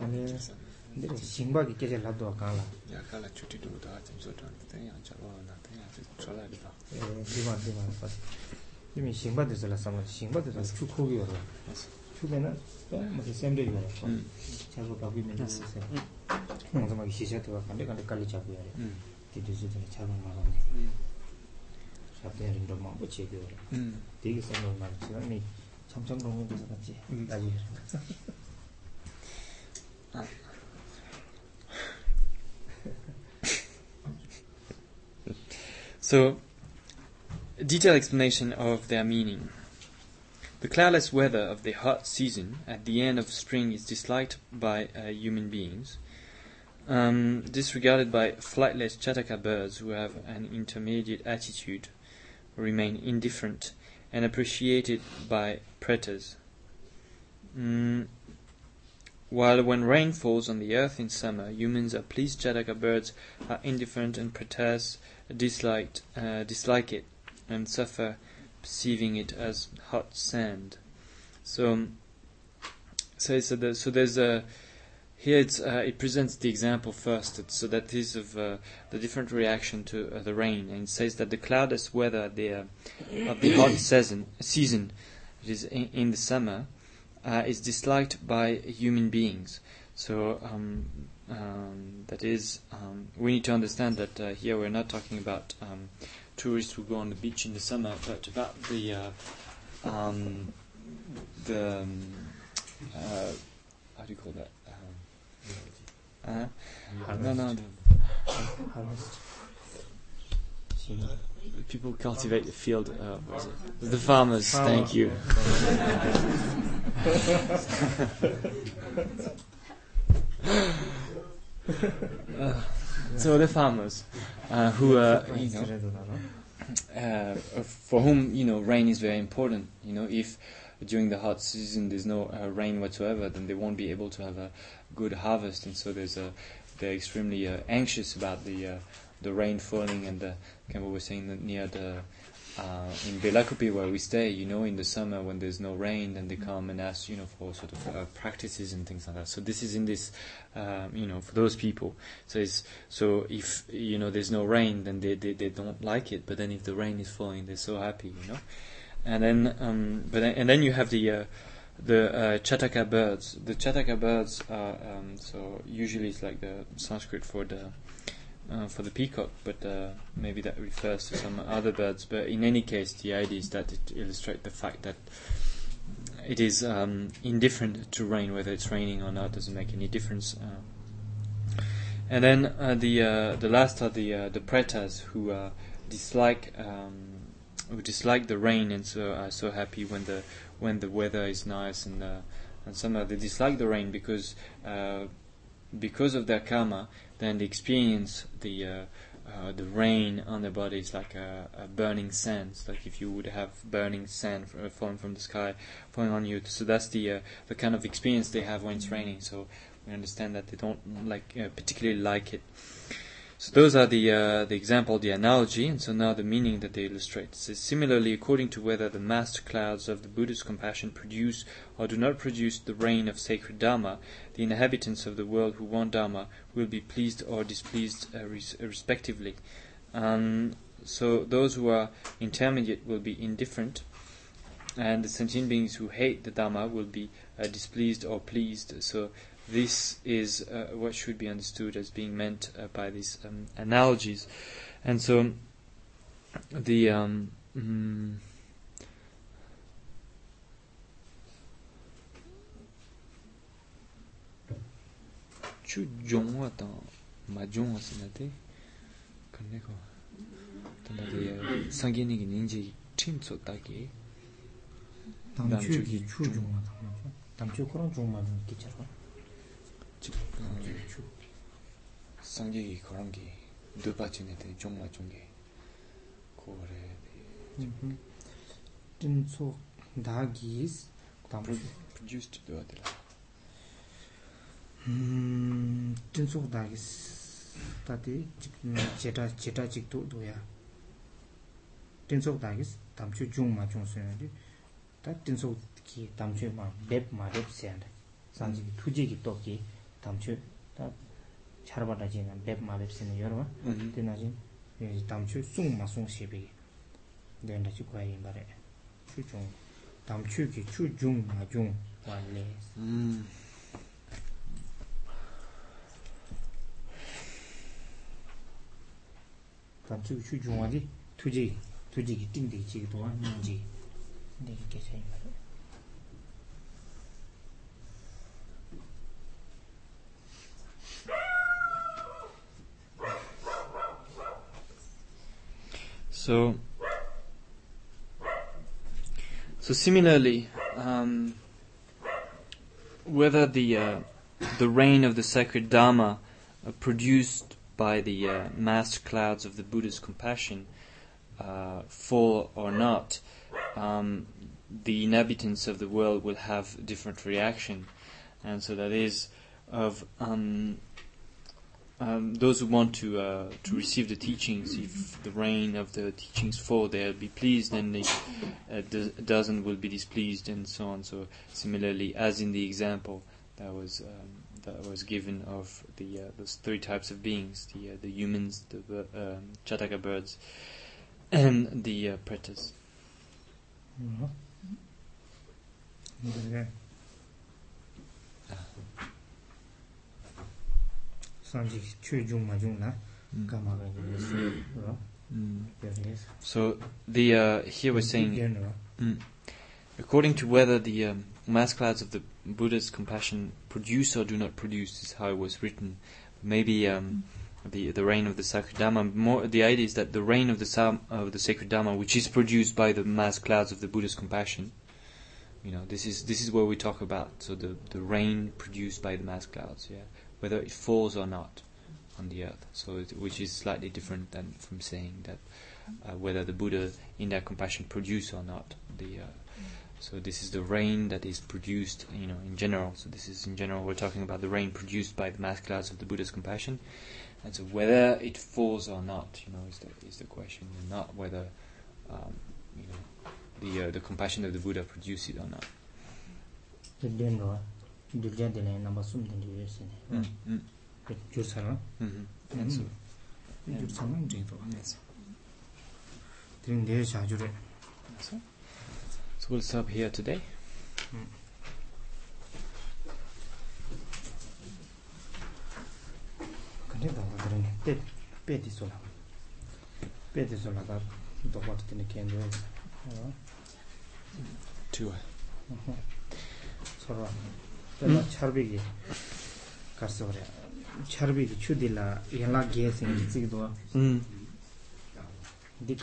ane dhiri shingba ki keche labdo kaala yarka la chuti dhugu dhawa chimso dhani tenyan chalwa na tenyan chola dhiba dhima dhima dhimi shingba dhizu la sabu shingba dhizu chugo uyoro chu ko yo ro Yes. chu be na ma se semde yo ro mm chago ka bi me de Yes. se mo zo ma ki shisha to ka de ka de kali chago yo ro mm ti de zo de chago ma ro ne mm shabde rin do ma bo che yo ro mm 되게 생각을 많이 지금 이 참참 동네 데서 같이 음. 나지 So, a detailed explanation of their meaning. The cloudless weather of the hot season at the end of spring is disliked by uh, human beings, um, disregarded by flightless chataka birds who have an intermediate attitude, remain indifferent, and appreciated by pretas. Mm, while when rain falls on the earth in summer, humans are pleased, chataka birds are indifferent, and disliked, uh, dislike it and suffer perceiving it as hot sand. So, so, so, the, so there's a here it's, uh, it presents the example first, that- so that is of uh, the different reaction to uh, the rain, and it says that the cloudless weather the, uh, of the hot season, season, it is in, in the summer, uh, is disliked by human beings. So um, um, that is, um, we need to understand that uh, here we're not talking about um, tourists will go on the beach in the summer, but about the uh, um, the um, uh, how do you call that? Um, uh, no, no, the, the people cultivate the field. Uh, what is it? The farmers. Thank you. Uh, so the farmers uh, who uh, you know uh, for whom you know rain is very important. You know, if during the hot season there's no rain whatsoever, then they won't be able to have a good harvest, and so there's a they're extremely anxious about the the rain falling and the Campbell was saying near the uh, in Bylakuppe where we stay, you know, in the summer when there's no rain, then they come and ask, you know, for sort of uh, practices and things like that. So this is in this, um, you know, for those people. So it's, so if you know there's no rain, then they, they they don't like it. But then if the rain is falling, they're so happy, you know. And then, um, but then, and then you have the uh, the uh, Chataka birds. The Chataka birds are um, so usually it's like the Sanskrit for the uh, for the peacock, but uh, maybe that refers to some other birds. But in any case, the idea is that it illustrates the fact that it is um, indifferent to rain, whether it's raining or not, doesn't make any difference. Uh, and then uh, the uh, the last are the uh, the pretas who uh, dislike um, who dislike the rain and so are so happy when the when the weather is nice and uh, and somehow they dislike the rain because because of their karma, then they experience the uh, uh, the rain on their bodies like a, a burning sand. Like if you would have burning sand falling from the sky, falling on you. So that's the uh, the kind of experience they have when it's raining. So we understand that they don't like uh, particularly like it. So those are the uh, the example, the analogy, and so now the meaning that they illustrate. Says, similarly, according to whether the massed clouds of the Buddha's compassion produce or do not produce the rain of sacred Dharma, the inhabitants of the world who want Dharma will be pleased or displeased uh, res- respectively. Um, so those who are intermediate will be indifferent, and the sentient beings who hate the Dharma will be uh, displeased or pleased. So this is uh, what should be understood as being meant uh, by these um, analogies, and so the um, mm, chu jongwa ta ma jongwa sinate kanne ko tanda de sangyeni gi ninji chin tso ta ge 담추 기 추중마 담추 그런 중만 기차로 chu sangyegi korangi dupa chine de jongma jongge ko re 딘소 다기스 담추 produced do de la 음 딘소 다기스 다디 제타 제타 직도 도야 딘소 다기스 담추 중마 중소야디 다 딘소 기 담추 마웹 마웹 세한데 산지 투지기 또기 담추 다 차르바다 지나 웹 마웹 세는 여러 되나지 이 담추 숭마 숭시비 된다 지고야 말에 추중 담추기 추중 마중 완래 음 담추기 추중 완디 투지 투지기 띵디 지기 도와 민지 네 이게 세 말에 So, so similarly, um, whether the uh, the rain of the sacred Dharma uh, produced by the uh, clouds of the Buddha's compassion uh, fall or not, um, the inhabitants of the world will have different reaction, and so that is of um, um, those who want to uh, to receive the teachings, if the rain of the teachings fall, they'll be pleased, and the uh, do- dozen will be displeased, and so on. So similarly, as in the example that was um, that was given of the uh, those three types of beings: the uh, the humans, the um, chataka birds, and the uh, pretas. 음. 이 So the uh, here we're saying, mm, according to whether the um, mass clouds of the Buddha's compassion produce or do not produce is how it was written. Maybe um, the the rain of the sacred dharma. More the idea is that the rain of the of the sacred dharma, which is produced by the mass clouds of the Buddha's compassion. You know, this is this is what we talk about. So the the rain produced by the mass clouds. Yeah whether it falls or not on the earth. So it, which is slightly different than from saying that uh, whether the Buddha in their compassion produce or not the. Uh, so this is the rain that is produced, you know, in general. So this is in general we're talking about the rain produced by the mass clouds of the Buddha's compassion, and so whether it falls or not, you know, is the is the question, and not whether, um, you know, the uh, the compassion of the Buddha produces it or not. 들린 거 들자들에 넘어 숨는 게 있으네. Mm. 그 주사라. Mm-hmm. 음. And so, 이 주사는 이제도 yes. 들은 내 자주래. so, so we'll stop here today. 근데 나 들은 때 빼디 소라. 빼디 소라가 또 버티는 게 아니라 어. To uh, 서로 tala la di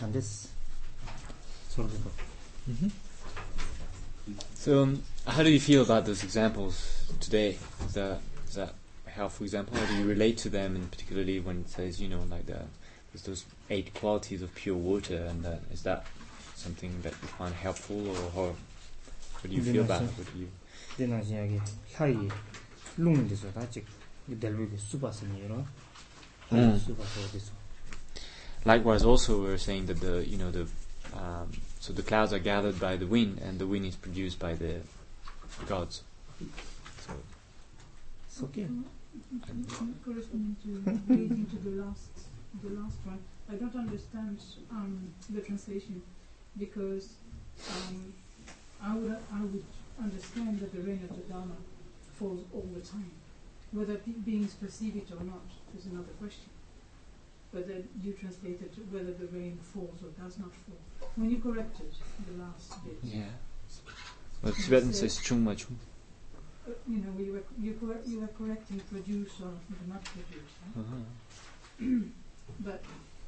So um, how do you feel about those examples today? The that helpful example? How do you relate to them and particularly when it says you know like the there's those eight qualities of pure water and is that something that you find helpful or, or what do you feel about it? what do you dēnā shi yāgi lāi lūng dēsō tā chik dēlbī sūpa sīni yorō sūpa sō dēsō Likewise, also we're saying that the you know the um, so the clouds are gathered by the wind, and the wind is produced by the gods. So, it's okay. Corresponding to relating to the last the last one, I don't understand um, the translation because um, I would I would understand that the rain of the Dharma falls all the time. Whether beings perceive it or not is another question. But then you translated whether the rain falls or does not fall. When you corrected the last bit, yeah. Well, Tibetan says chung ma chung. you know, you were you correct, you were correcting produce or not produce. Huh? Uh-huh. But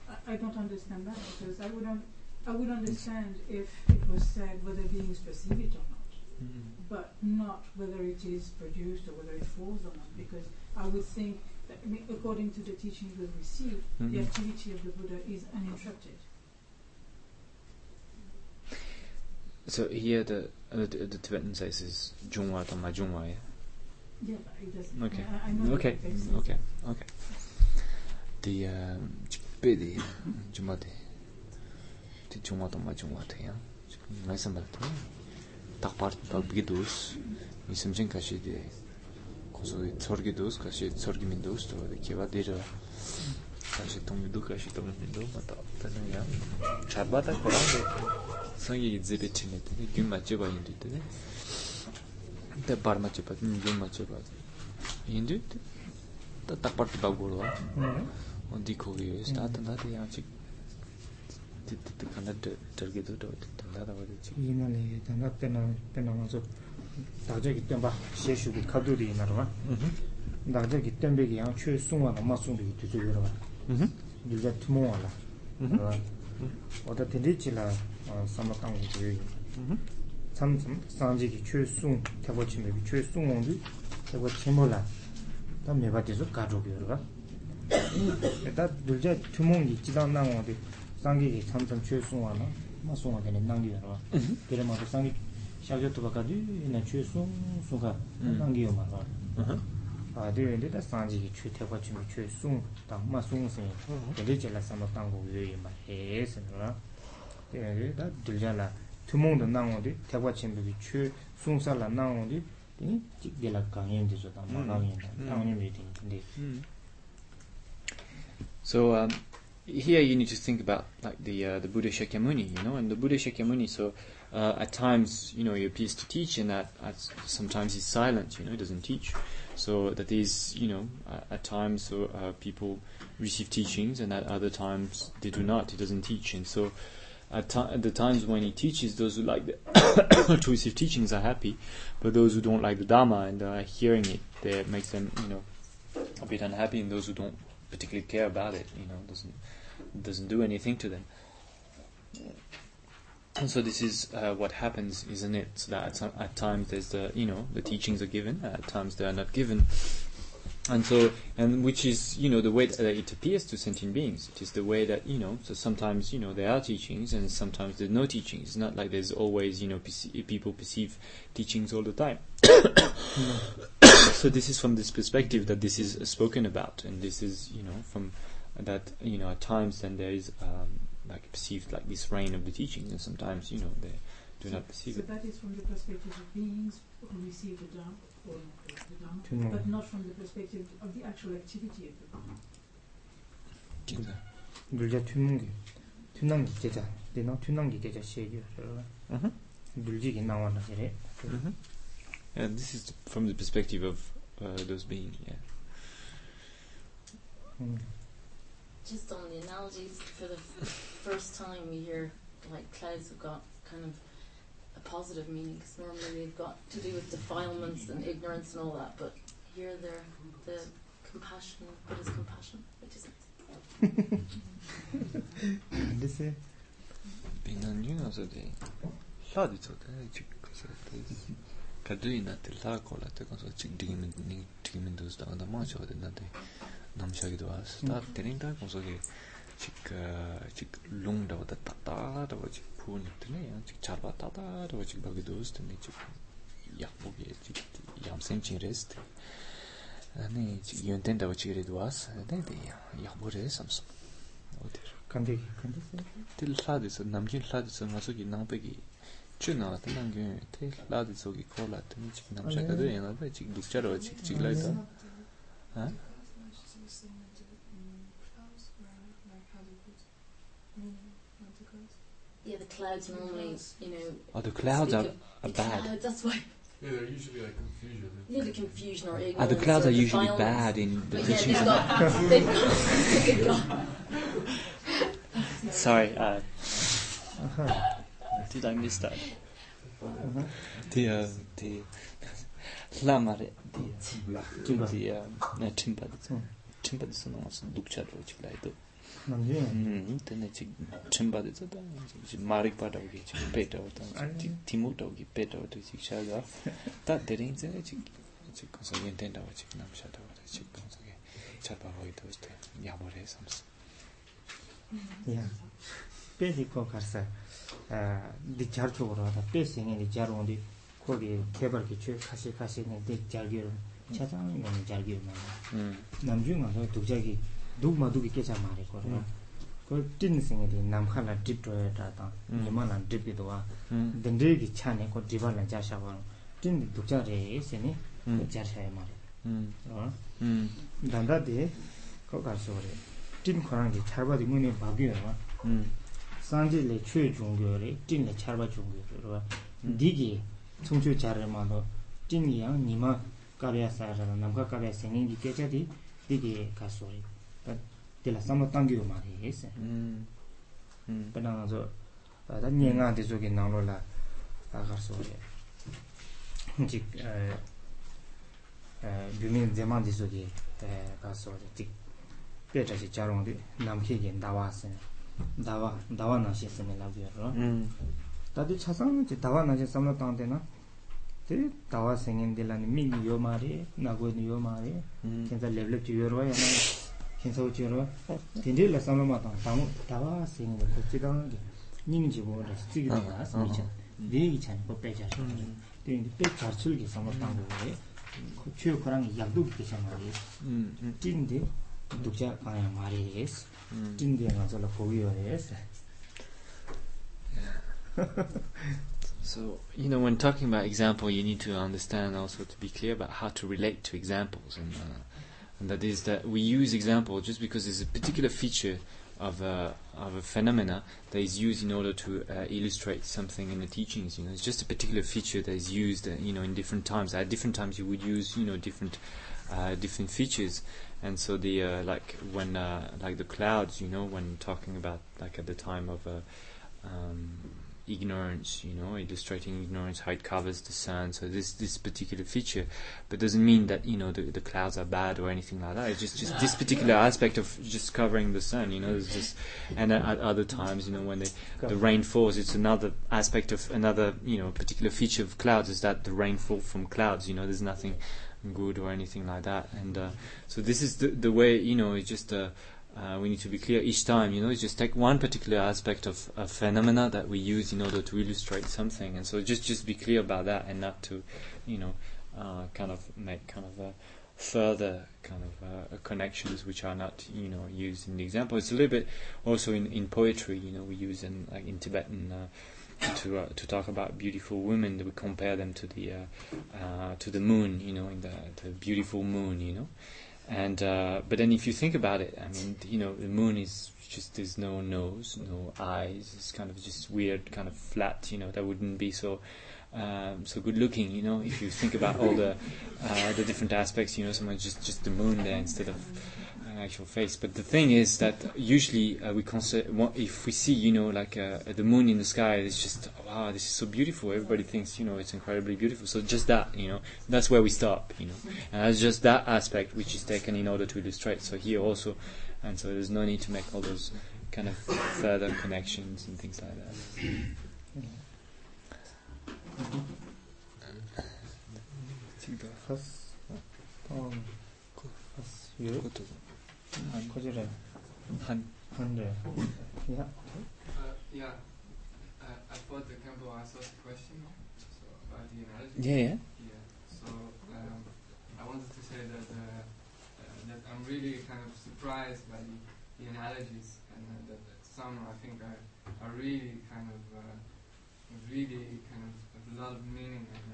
I, I don't understand that because I would un- I would understand if it was said whether beings perceive it or not, Mhm. but not whether it is produced or whether it falls or not. Because I would think that I mean, according to the teachings we receive, the Mhm. activity of the Buddha is uninterrupted. So here the, uh, the the Tibetan says is Jungwa to Ma Jungwa, yeah? Yeah, but it doesn't. Okay. I, I know Okay, that it makes okay, sense. okay. The um, Pedi Juma de the Jungwa to Ma Jungwa te ya. Ngai sambal to. Tak part dal bigidus. Mi samjin kashi de koso de sorgidus kashi sorgimindus to de kiwa de kashi tongmidu kashi tongmidu mata tana ya. Chabata korang 상이 이제베 치네데 균 맞죠 봐 인도데 때 bar 맞죠 봐 균 맞죠 봐 인도 딱 파트 바고로 응. 어디 거기 스타트 나데 아직 티티 간다 저기도 또 단 다다 버리지 이날에 단다 때나 때나 와서 다저기 때봐 시슈비 카두리 나르와 다저기 때베기 양 최송와 마송비 뒤쪽으로 와 음 이제 투모와라 어 어다 텐디치라 사마탕 고요 음 참참 상지기 최송 태고치메비 최송온디 태고 치모라 다 메바티서 가족이어가 에다 둘제 투몽기 지단나오디 상기기 참참 최송하나 마송하 되는 난기여라 그래마도 상기 샤교토바까지 이나 최송 송가 ma songa tene nangi yarwa tere mato sangi shakyo tuba kadi ina chu sung sunga nangi yo marwa ade yende da sanji ki chu tepa chimi chu sung tang ma sung sing tere chela samab tango yo yo ma he sin ra tere yende da dilja la tumung da nango di tepa chimi ki chu sung sa la nango di tini jik de la kangen di zo tang ma kangen tang nyo mi ting tindi So, um, here you need to think about like the uh, the Buddha Shakyamuni, you know, and the Buddha Shakyamuni. So uh, at times, you know, he appears to teach, and at, at sometimes he's silent. You know, he doesn't teach. So that is, you know, uh, at times so uh, people receive teachings, and at other times they do not. He doesn't teach, and so. At, ti at the times when he teaches, those who like the to receive teachings are happy, but those who don't like the Dharma and are hearing it, that makes them, you know, a bit unhappy, and those who don't particularly care about it, you know, doesn't doesn't do anything to them. And so this is uh, what happens, isn't it? So that at, at times there's the you know the teachings are given, at times they are not given, and so and which is you know the way that it appears to sentient beings. It is the way that you know. So sometimes you know there are teachings, and sometimes there's no teachings. It's not like there's always you know people perceive teachings all the time. so this is from this perspective that this is spoken about, and this is you know from that you know at times then there is um, like perceived like this rain of the teachings, and sometimes you know they do so, not perceive so it. So that is from the perspective of beings who receive the Dhamma, or the but not from the perspective of the actual activity of the Buddha. 진짜. 기계자. 내가 튀는 기계자 시에 저. 눌지기 나와나 그래. And this is from the perspective of uh, those beings. Yeah. Hmm. Just on the analogies, for the f- first time we hear like clouds have got kind of a positive meaning because normally they've got to do with defilements and ignorance and all that, but here they're the compassion, what is compassion? Which is this is being on you know so they. 下でちょっとね、チェックされて。kadri na te la ko la te konso ching digi min ni digi min dus da da ma cho de na te nam sha gi do as ta tening ta konso ge chik chik lung da da ta ta da wa chik pu ni te ne ya chik char ba ta ta da wa chik ba gi dus te ni chik ya po ge chik yam sen ching res te. Ane chik yun ten da wa chik re do as te te ya ya po re sam sam. O te kandi kandi te la de sa nam ji la de sa ma so gi nang pe gi chu na ta nangyun te hladi soki kola ta ni chik namsha ka do yana da chik dukchar wa chik chik lai ta yeah. The clouds normally, you know, oh the clouds are, of- are the bad Clouds, that's why. Yeah, they're usually like confusion. Yeah, the confusion or ignorance. ah the clouds or are usually defilements. bad in the But yeah, teachings they've got, they've got, they've got sorry uh Did I miss that? The, the, lamare, the, the, na chimpa dhitso, chimpa dhitso na wasu dukcha dhro chik lai dho. Hmm, Tene chik chimpa dhitso da, chik marik pa dhawgi, chik pe dhawo dha, chik timu dhawgi, pe dhawo dhwa chik sha dha, ta dhiri inze chik, chik kanso yenten dhawo chik namsha dhawo dha, chik kanso ge, charpa hoi dhawo dha, yamore samsa. Yeah. Pe dhiko karsa, di jar 쪽으로 하다 빼싱이 디 자로인데 거기 개발기 최 카시 카시는 디 자기로 차장은 용 자기로 음. 남중은 독자기 독마 독이 깨자 말이 거라 그 틴싱이 디 남칼라 딥토에다다 니만나 딥이도와. 덴데기 차네. 거 디발라 자샤바 틴 독자레 세네 자샤에 말이 음.음. 단다데 거가서 그래. 틴 거랑이 잘 봐도 문이 바뀌어요. 음. sanje le chue jungyo re, tin le charba jungyo re rwa. Digi tsungchu charre ma lo, tin yang nima kabya sayara la, namka kabya sengen ki kecha di digi kaso re. Tila samlo tangyo ma re ese. Pena nga zo, da nye nga di zo ki nanglo la agar so re. Jik, gyumin zeman di zo ki kaso re. Jik, pecha si charong di namke gen dawa sen. 다와 다와 나시 세멜라고요. 음. 다들 차상은 이제 다와 나시 삼나 땅데나. 데 다와 생긴데라니 미 요마리 나고니 요마리. 괜찮아 레벨업 지여로야. 괜찮아 지여로. 딘데라 삼나 마다 다무 다와 생긴데 고치당 님지 뭐라 찍이 나서 미쳐. 레기 찬 법배자. 딘데 백 자출기 삼나 땅고에 고치요 거랑 약도 비슷한 말이. 음. 딘데 Dukja kaya mari es, es. So, you know, when talking about example, you need to understand also to be clear about how to relate to examples. And, uh, and that is that we use example just because it's a particular feature of a, of a phenomena that is used in order to uh, illustrate something in the teachings. You know, it's just a particular feature that is used, uh, you know, in different times. At different times, you would use, you know, different, uh, different features. And so the uh, like when uh, like the clouds, you know, when talking about like at the time of uh, um, ignorance, you know, illustrating ignorance, how it covers the sun. So this this particular feature, but doesn't mean that you know the, the clouds are bad or anything like that. It's just just this particular aspect of just covering the sun. You know, it's just and at, at other times, you know, when the the rain falls, it's another aspect of another you know particular feature of clouds is that the rain fall from clouds. You know, there's nothing good or anything like that. And uh, so this is the the way you know it's just. Uh, uh, we need to be clear each time, you know, it's just take one particular aspect of a phenomena that we use in order to illustrate something, and so just just be clear about that, and not to, you know, uh, kind of make kind of a further kind of uh, connections which are not, you know, used in the example. It's a little bit also in, in poetry, you know, we use in like in Tibetan. To uh, to talk about beautiful women, we compare them to the uh, uh, to the moon, you know, in the the beautiful moon, you know, and uh, but then if you think about it, I mean, you know, the moon is just there's no nose, no eyes. It's kind of just weird, kind of flat. You know, that wouldn't be so um, so good looking. You know, if you think about all the uh, the different aspects. You know, someone just just the moon there instead of an actual face. But the thing is that usually uh, we consider if we see, you know, like uh, the moon in the sky, it's just wow, this is so beautiful. Everybody thinks, you know, it's incredibly beautiful. So just that, you know, that's where we stop, you know, and that's just that aspect which is taken in order to illustrate. So here also, and so there's no need to make all those kind of further connections and things like that. 파스 Hundred. Hundred. Yeah. Uh, yeah. Uh, I thought the Campbell asked us a question so about the analogy. Yeah, yeah. Yeah. So um, I wanted to say that uh, uh, that I'm really kind of surprised by the, the analogies and uh, that, that, some I think are are really kind of uh, really kind of have a lot of meaning and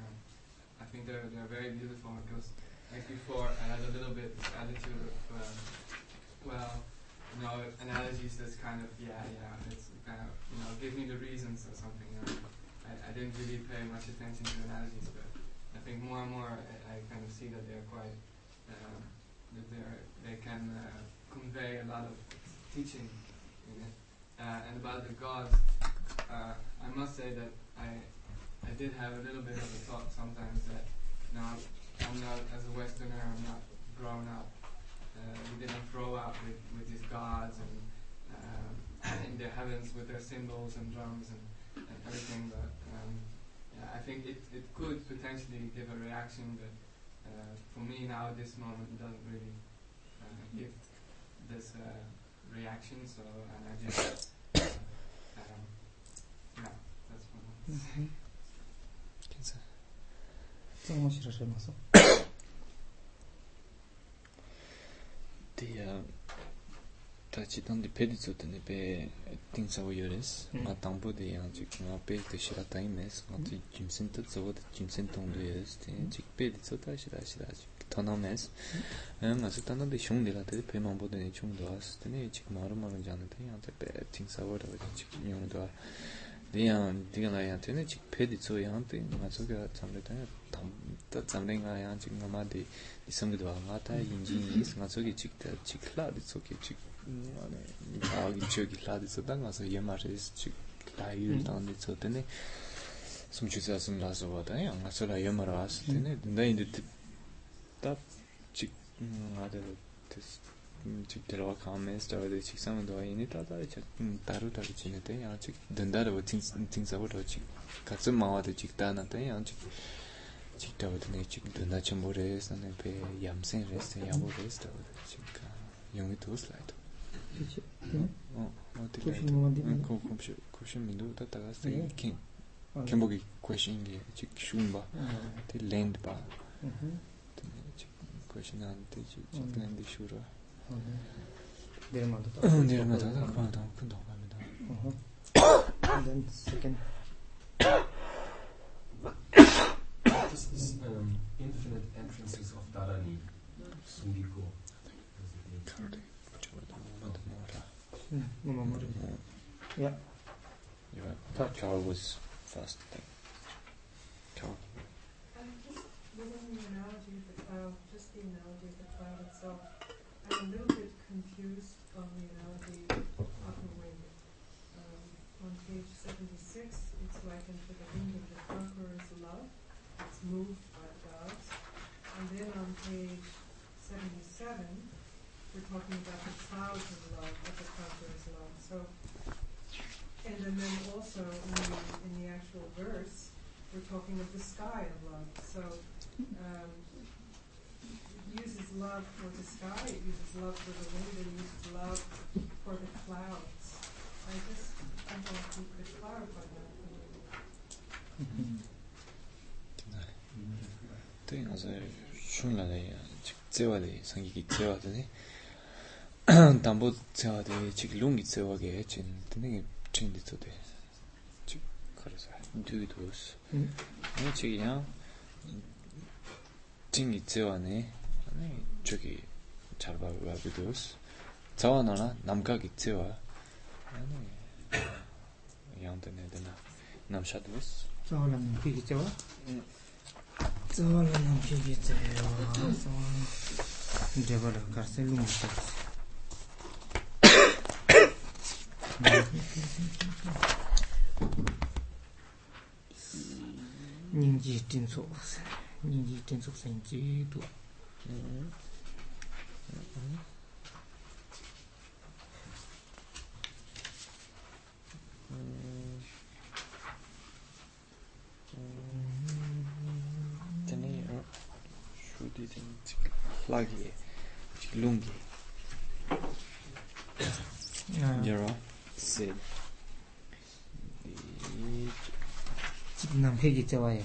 I think they're they're very beautiful because like before I had a little bit attitude of um, well you know analogies that's kind of yeah yeah it's kind of you know give me the reasons or something. You know. I, I didn't really pay much attention to analogies, but I think more and more I, I kind of see that they're quite uh, that they're they can uh, convey a lot of teaching in it. Uh, and about the gods, uh, I must say that I I did have a little bit of a thought sometimes that now I'm not, as a Westerner, I'm not grown up. Uh, we didn't grow up with, with these gods and uh, in the heavens with their cymbals and drums and, and everything. But um, yeah, I think it, it could potentially give a reaction but uh, for me now this moment doesn't really give this reaction. So and I just um, yeah, that's what. tiya tachi tangdi pedi tsutani pe tingsawa yores nga tangpo de yang chik nga pe te shira taimes nga tu jimsen ta tsawa de jimsen tongdo yores chik pedi tsuta shira shira chik tana mes nga su tana de shung de la te pe mambo de ne chung do as tene chik maru maru jana te yang te pe tingsawa rawa chik nyung do as wo chik yung do a de yang diga la yang tani chik pe di tsu yang te nga tsu ka tsamre ta tam ta tsamre nga yang chik nga ma di 이성기도 와마타 인진이 스마소기 직다 직라디 소기 직 아네 아기 저기 라디 소당 가서 예마레스 직 라이유 당디 소테네 숨주사 숨라서 와다 양가서라 예마라 왔을 때네 근데 이제 답직 아들 테스 직 chik dhirwa kames dhawa dhe chik saman dhawa ini tata chak taru taru chini dhe yaa chik dhanda dhawa ting sabu dhawa chik katsu mawa dhe chik dhana dhe yaa chik chik dhawa dhine chik dhanda chambu re sanay pe yamsen re sanay yabu re dhawa dhe chik yungi dhus lai dhawa o dhe lai dhawa kushin mindu dha taga sanay kin kenpoki kushin ge chik shumba dhe land ba chik kushin an dhe chik land shura And then second. This um, infinite entrances of Dharani? Sudiko. Yeah. Touch. Carl was first thing. Carl. Just analogy of the cow a little bit confused on the analogy of the wind. Um, on page 76, it's likened to the wind of the conqueror's love. It's moved by gods. And then on page 77, we're talking about the clouds of love, of the conqueror's love. So, and then, then also in the, in the actual verse, we're talking of the sky of love. So um, love for the sky, it uses love for the wind, it uses love for the clouds. I just, I don't think you could clarify that for me. Tēn āsā shūnglā dā yā, chik tsēwā dā yā, sāngi ki tsēwā dā yā, dāmbō tsēwā dā yā, chik lūngi tsēwā gā yā, chīn, tēnē kī chīn dī tsō dā yā, chik kārā sā, dū dūs. Nā chik yā, chīngi tsēwā nā yā, 저기 잘 봐봐 비디오스 자원하나 남각이 찌와 아니 양도네 되나 남샤도스 자원하나 피기 찌와 자원하나 피기 찌와 자원 데벌 가르셀 룸스 닝지 딘소 닝지 딘소 생지도 Lagi, lunge, chilungi. Yara, sí. 집남 회기 자와의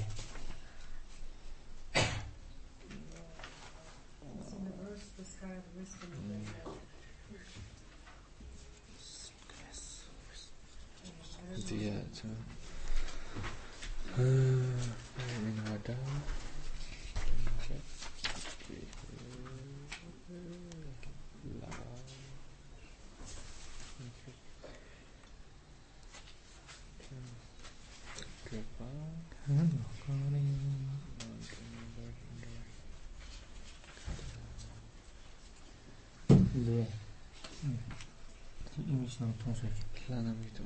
이미시는 통솔 라나미도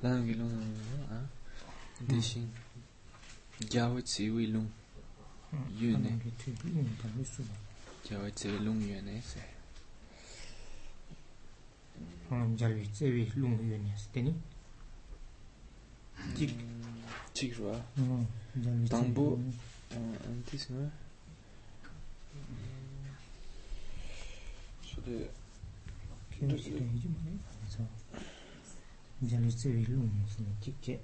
라나미 롱아 대신 야오 지위 롱 Yune. 게 튀, 음, 다 있어. Jawa tsewe lung yune se. 어, 잘위 제위 룽 유니 스테니. 직 Chikruwa. 어, 잘위 당부. An tis nga. So the 케어스 되지 뭐. so bisogna inserire l'humus che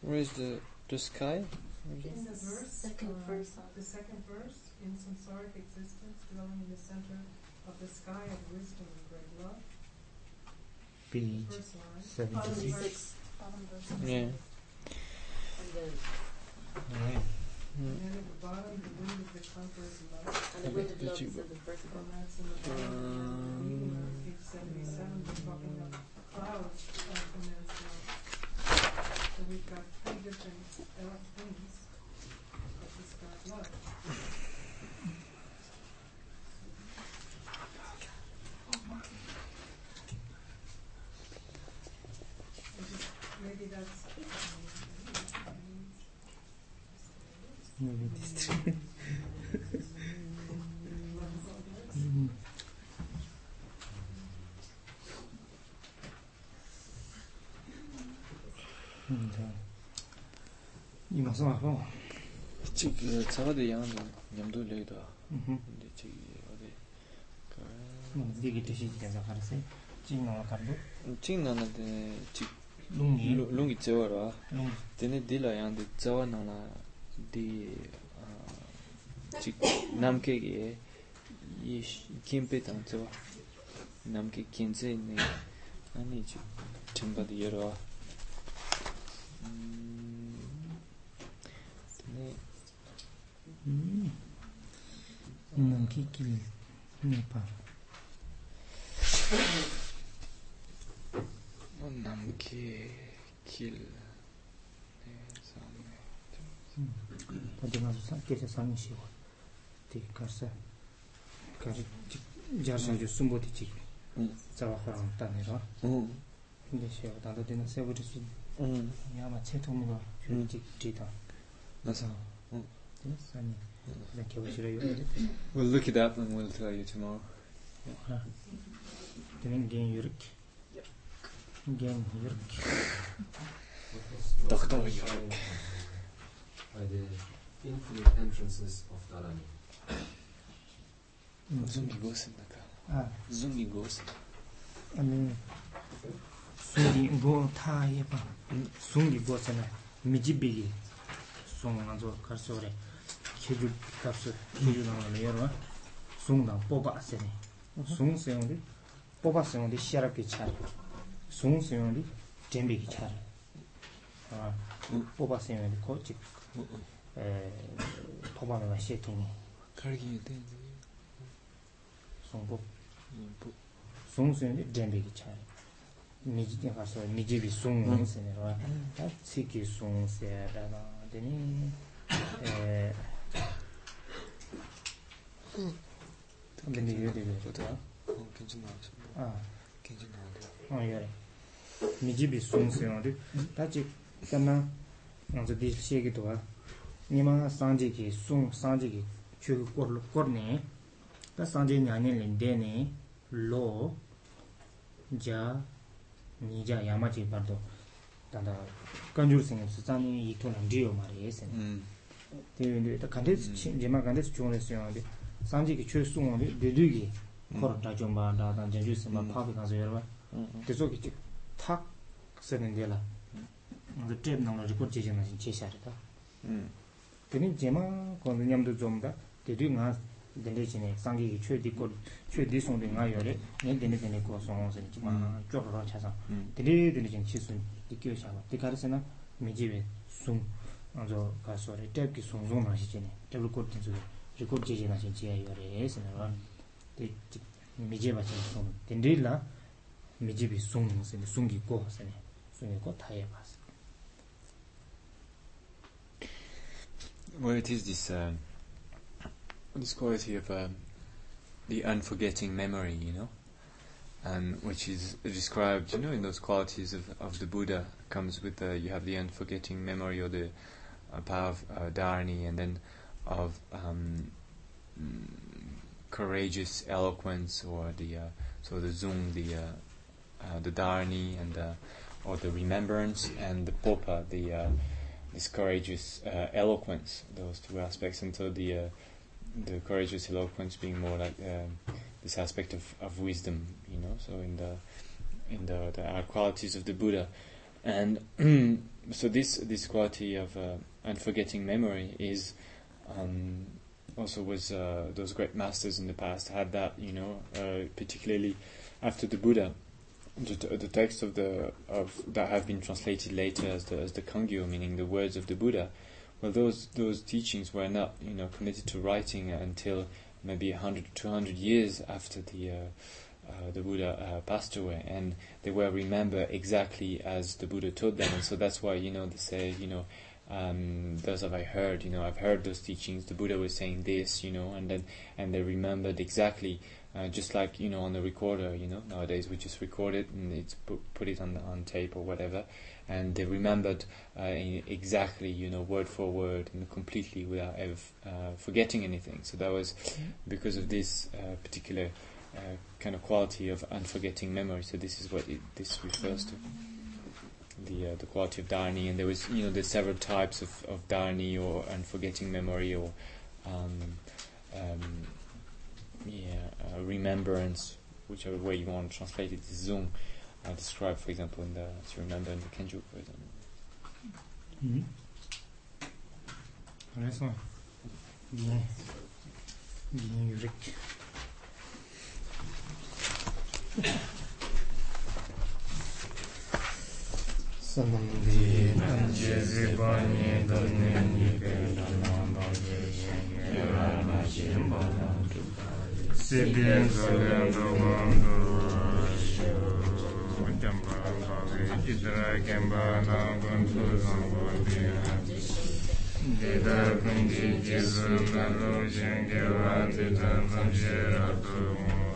Where is the, the sky? In the verse, second uh, uh, the second verse, in samsaric existence, dwelling in the center of the sky of wisdom and great love. Page 76. Yeah. And. Then at the bottom, the wind of the conqueror's love. and the wind of love is the vertical. And in the bottom. Um, page seventy-seven, we're talking about clouds of the man's love. So we've got three different things that describe love. Chik tsawade yang do nyamdo le do. 음. 근데 chik 어디 그 뭐 되게 뜻이 되자 가르세. 진노 가르도. chik nana de chik 룽이. lungi tsawara. 룽. Tene dila yang de tsawa nana di chik namke ge yi kimpe tang tsawa. Namke kinse ne ani chik chimba di yero. Tene nam ki ki ne pa nam ki kil padima sa kesa sami shiwa ti karsa kar jarsa ju sumbo ti chik zawa khurang tani ra hindi shiwa tanda dina sebu ti su yama che tumi ra shuri chik ti ta nasa Yes, and then can we show you? We'll look it up and we'll tell you tomorrow. Demin gen yürük. Gen yürük. Doktor yürük. By the infinite entrances of Dharani. Hmm. Zungi Gosen da Zungi Gosen. Hani Amin. Sungi go ta yepa. Sungi Gosen. Mijibigi. Sungi anzo karsi ore. chechu kapsu chechu nangwa le yorwa sung dang popa sene sung seyong di popa seyong di sharab ki char. Sung seyong di tenbe ki char. Popa seyong di ko chik eh, popa nangwa she tingi kargi yu ten sung pop sung seyong di tenbe ki char. Miji ten kaso miji bi sung mm. sene rwa mm. tsiki sung se rana deni eh, 아세용이 코치 에 도바는 시팅이 갈기 된. 송복 뭐 송수연이 잼비기 차이 미지팅 가서 미지비 송세네로 다 치기 송세라나 되니 에 근데 이게 되게 좋다 어, 괜찮아. 아 괜찮아. 어, 예. 미지비 송세요데 다지 kana nāngzā dī shēgī tuwa nīmā sāngjī kī sūng sāngjī kī chū kī kor lū kor nē tā sāngjī ñāni līn dē nē lō jā nī jā yāma chī pār tō tāndā kāñjūr sīngi sī sāni yī tū nāng dīyō mā rē sē nē 음. tē yu ndē tā kāndē sī jīmā kāndē sī chūng rē sī yōng dē sāngjī kī chū sūng dē dē dū kī kor dā chōng bā dā dā jā jū sī mā 음. pā pī kānsā yor bā 음. 계속 이제 탁 쓰는 데라 그 탭 나오는 리포트 제시는 제시하다 음. 근데 제마 권념도 좀다 대리가 델레지네 상기기 최디고 최디 송데 nga yore ne dene dene ko song sen ji ma chor ro cha sa 음. dele dele jin chi sun 먼저 가서 탭기 송송 나시지네. 탭을 꽂든 저 리코드 제제 나신 제야 요래스 나.와 데 미제 마신 송 된들라? 미제비 송 생이 송기 고 생이 송이 고 타에 봤어. Well, it is this um, this quality of um, the unforgetting memory, you know, um, which is described, you know, in those qualities of, of the Buddha comes with the, you have the unforgetting memory or the of uh, dharani, and then of um, courageous eloquence or the uh, so the zung, the uh, uh, the dharani, and uh, or the remembrance, and the popa, the uh, this courageous eloquence. Those two aspects, and so the the courageous eloquence being more like this aspect of, of wisdom, you know. So in the in the, the qualities of the Buddha, and so this this quality of uh, unforgetting memory is um, also was uh, those great masters in the past had that, you know, uh, particularly after the Buddha. The, t- the text of the of that have been translated later as the as the Kangyur, meaning the words of the Buddha. Well, those those teachings were not, you know, committed to writing until maybe 100 200 years after the uh, the Buddha uh, passed away, and they were remembered exactly as the Buddha taught them, and so that's why you know they say you know um, those have I heard, you know I've heard those teachings. The Buddha was saying this, you know, and then and they remembered exactly, uh, just like you know on the recorder, you know nowadays we just record it and it's put, put it on on tape or whatever, and they remembered uh, exactly you know word for word and completely without ever uh, forgetting anything. So that was because of this uh, particular uh, kind of quality of unforgetting memory. So this is what it, this refers to. The, uh, the quality of dharani, and there was you know there's several types of, of dharani or unforgetting memory or um, um, yeah uh, remembrance, whichever way you want to translate it. Zoom uh, described, for example, in the to remember in the Kenju, for example. Mm-hmm. Nice one. Bien. Bien, Deda kundi jizu nalo jengge wa deda namje rato mo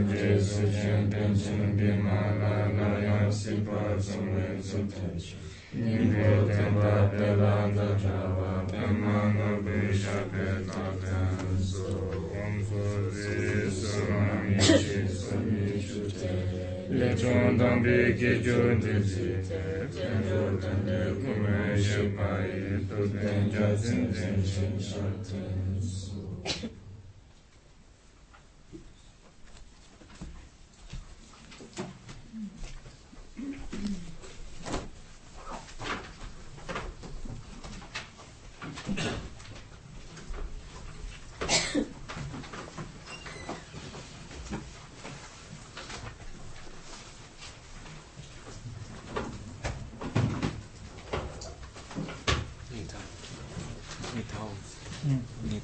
jesu chen penchen bima la la ya si pa sum ren su ten nimbo ten pa pe la da ta va ta ma no pe sha pe ta ten so om so ri so ma mi chi so mi chu te le chon dam bi ki chu de zi te ten do ten de ku me shi pa yi tu ten ja zin zin shin sha ten so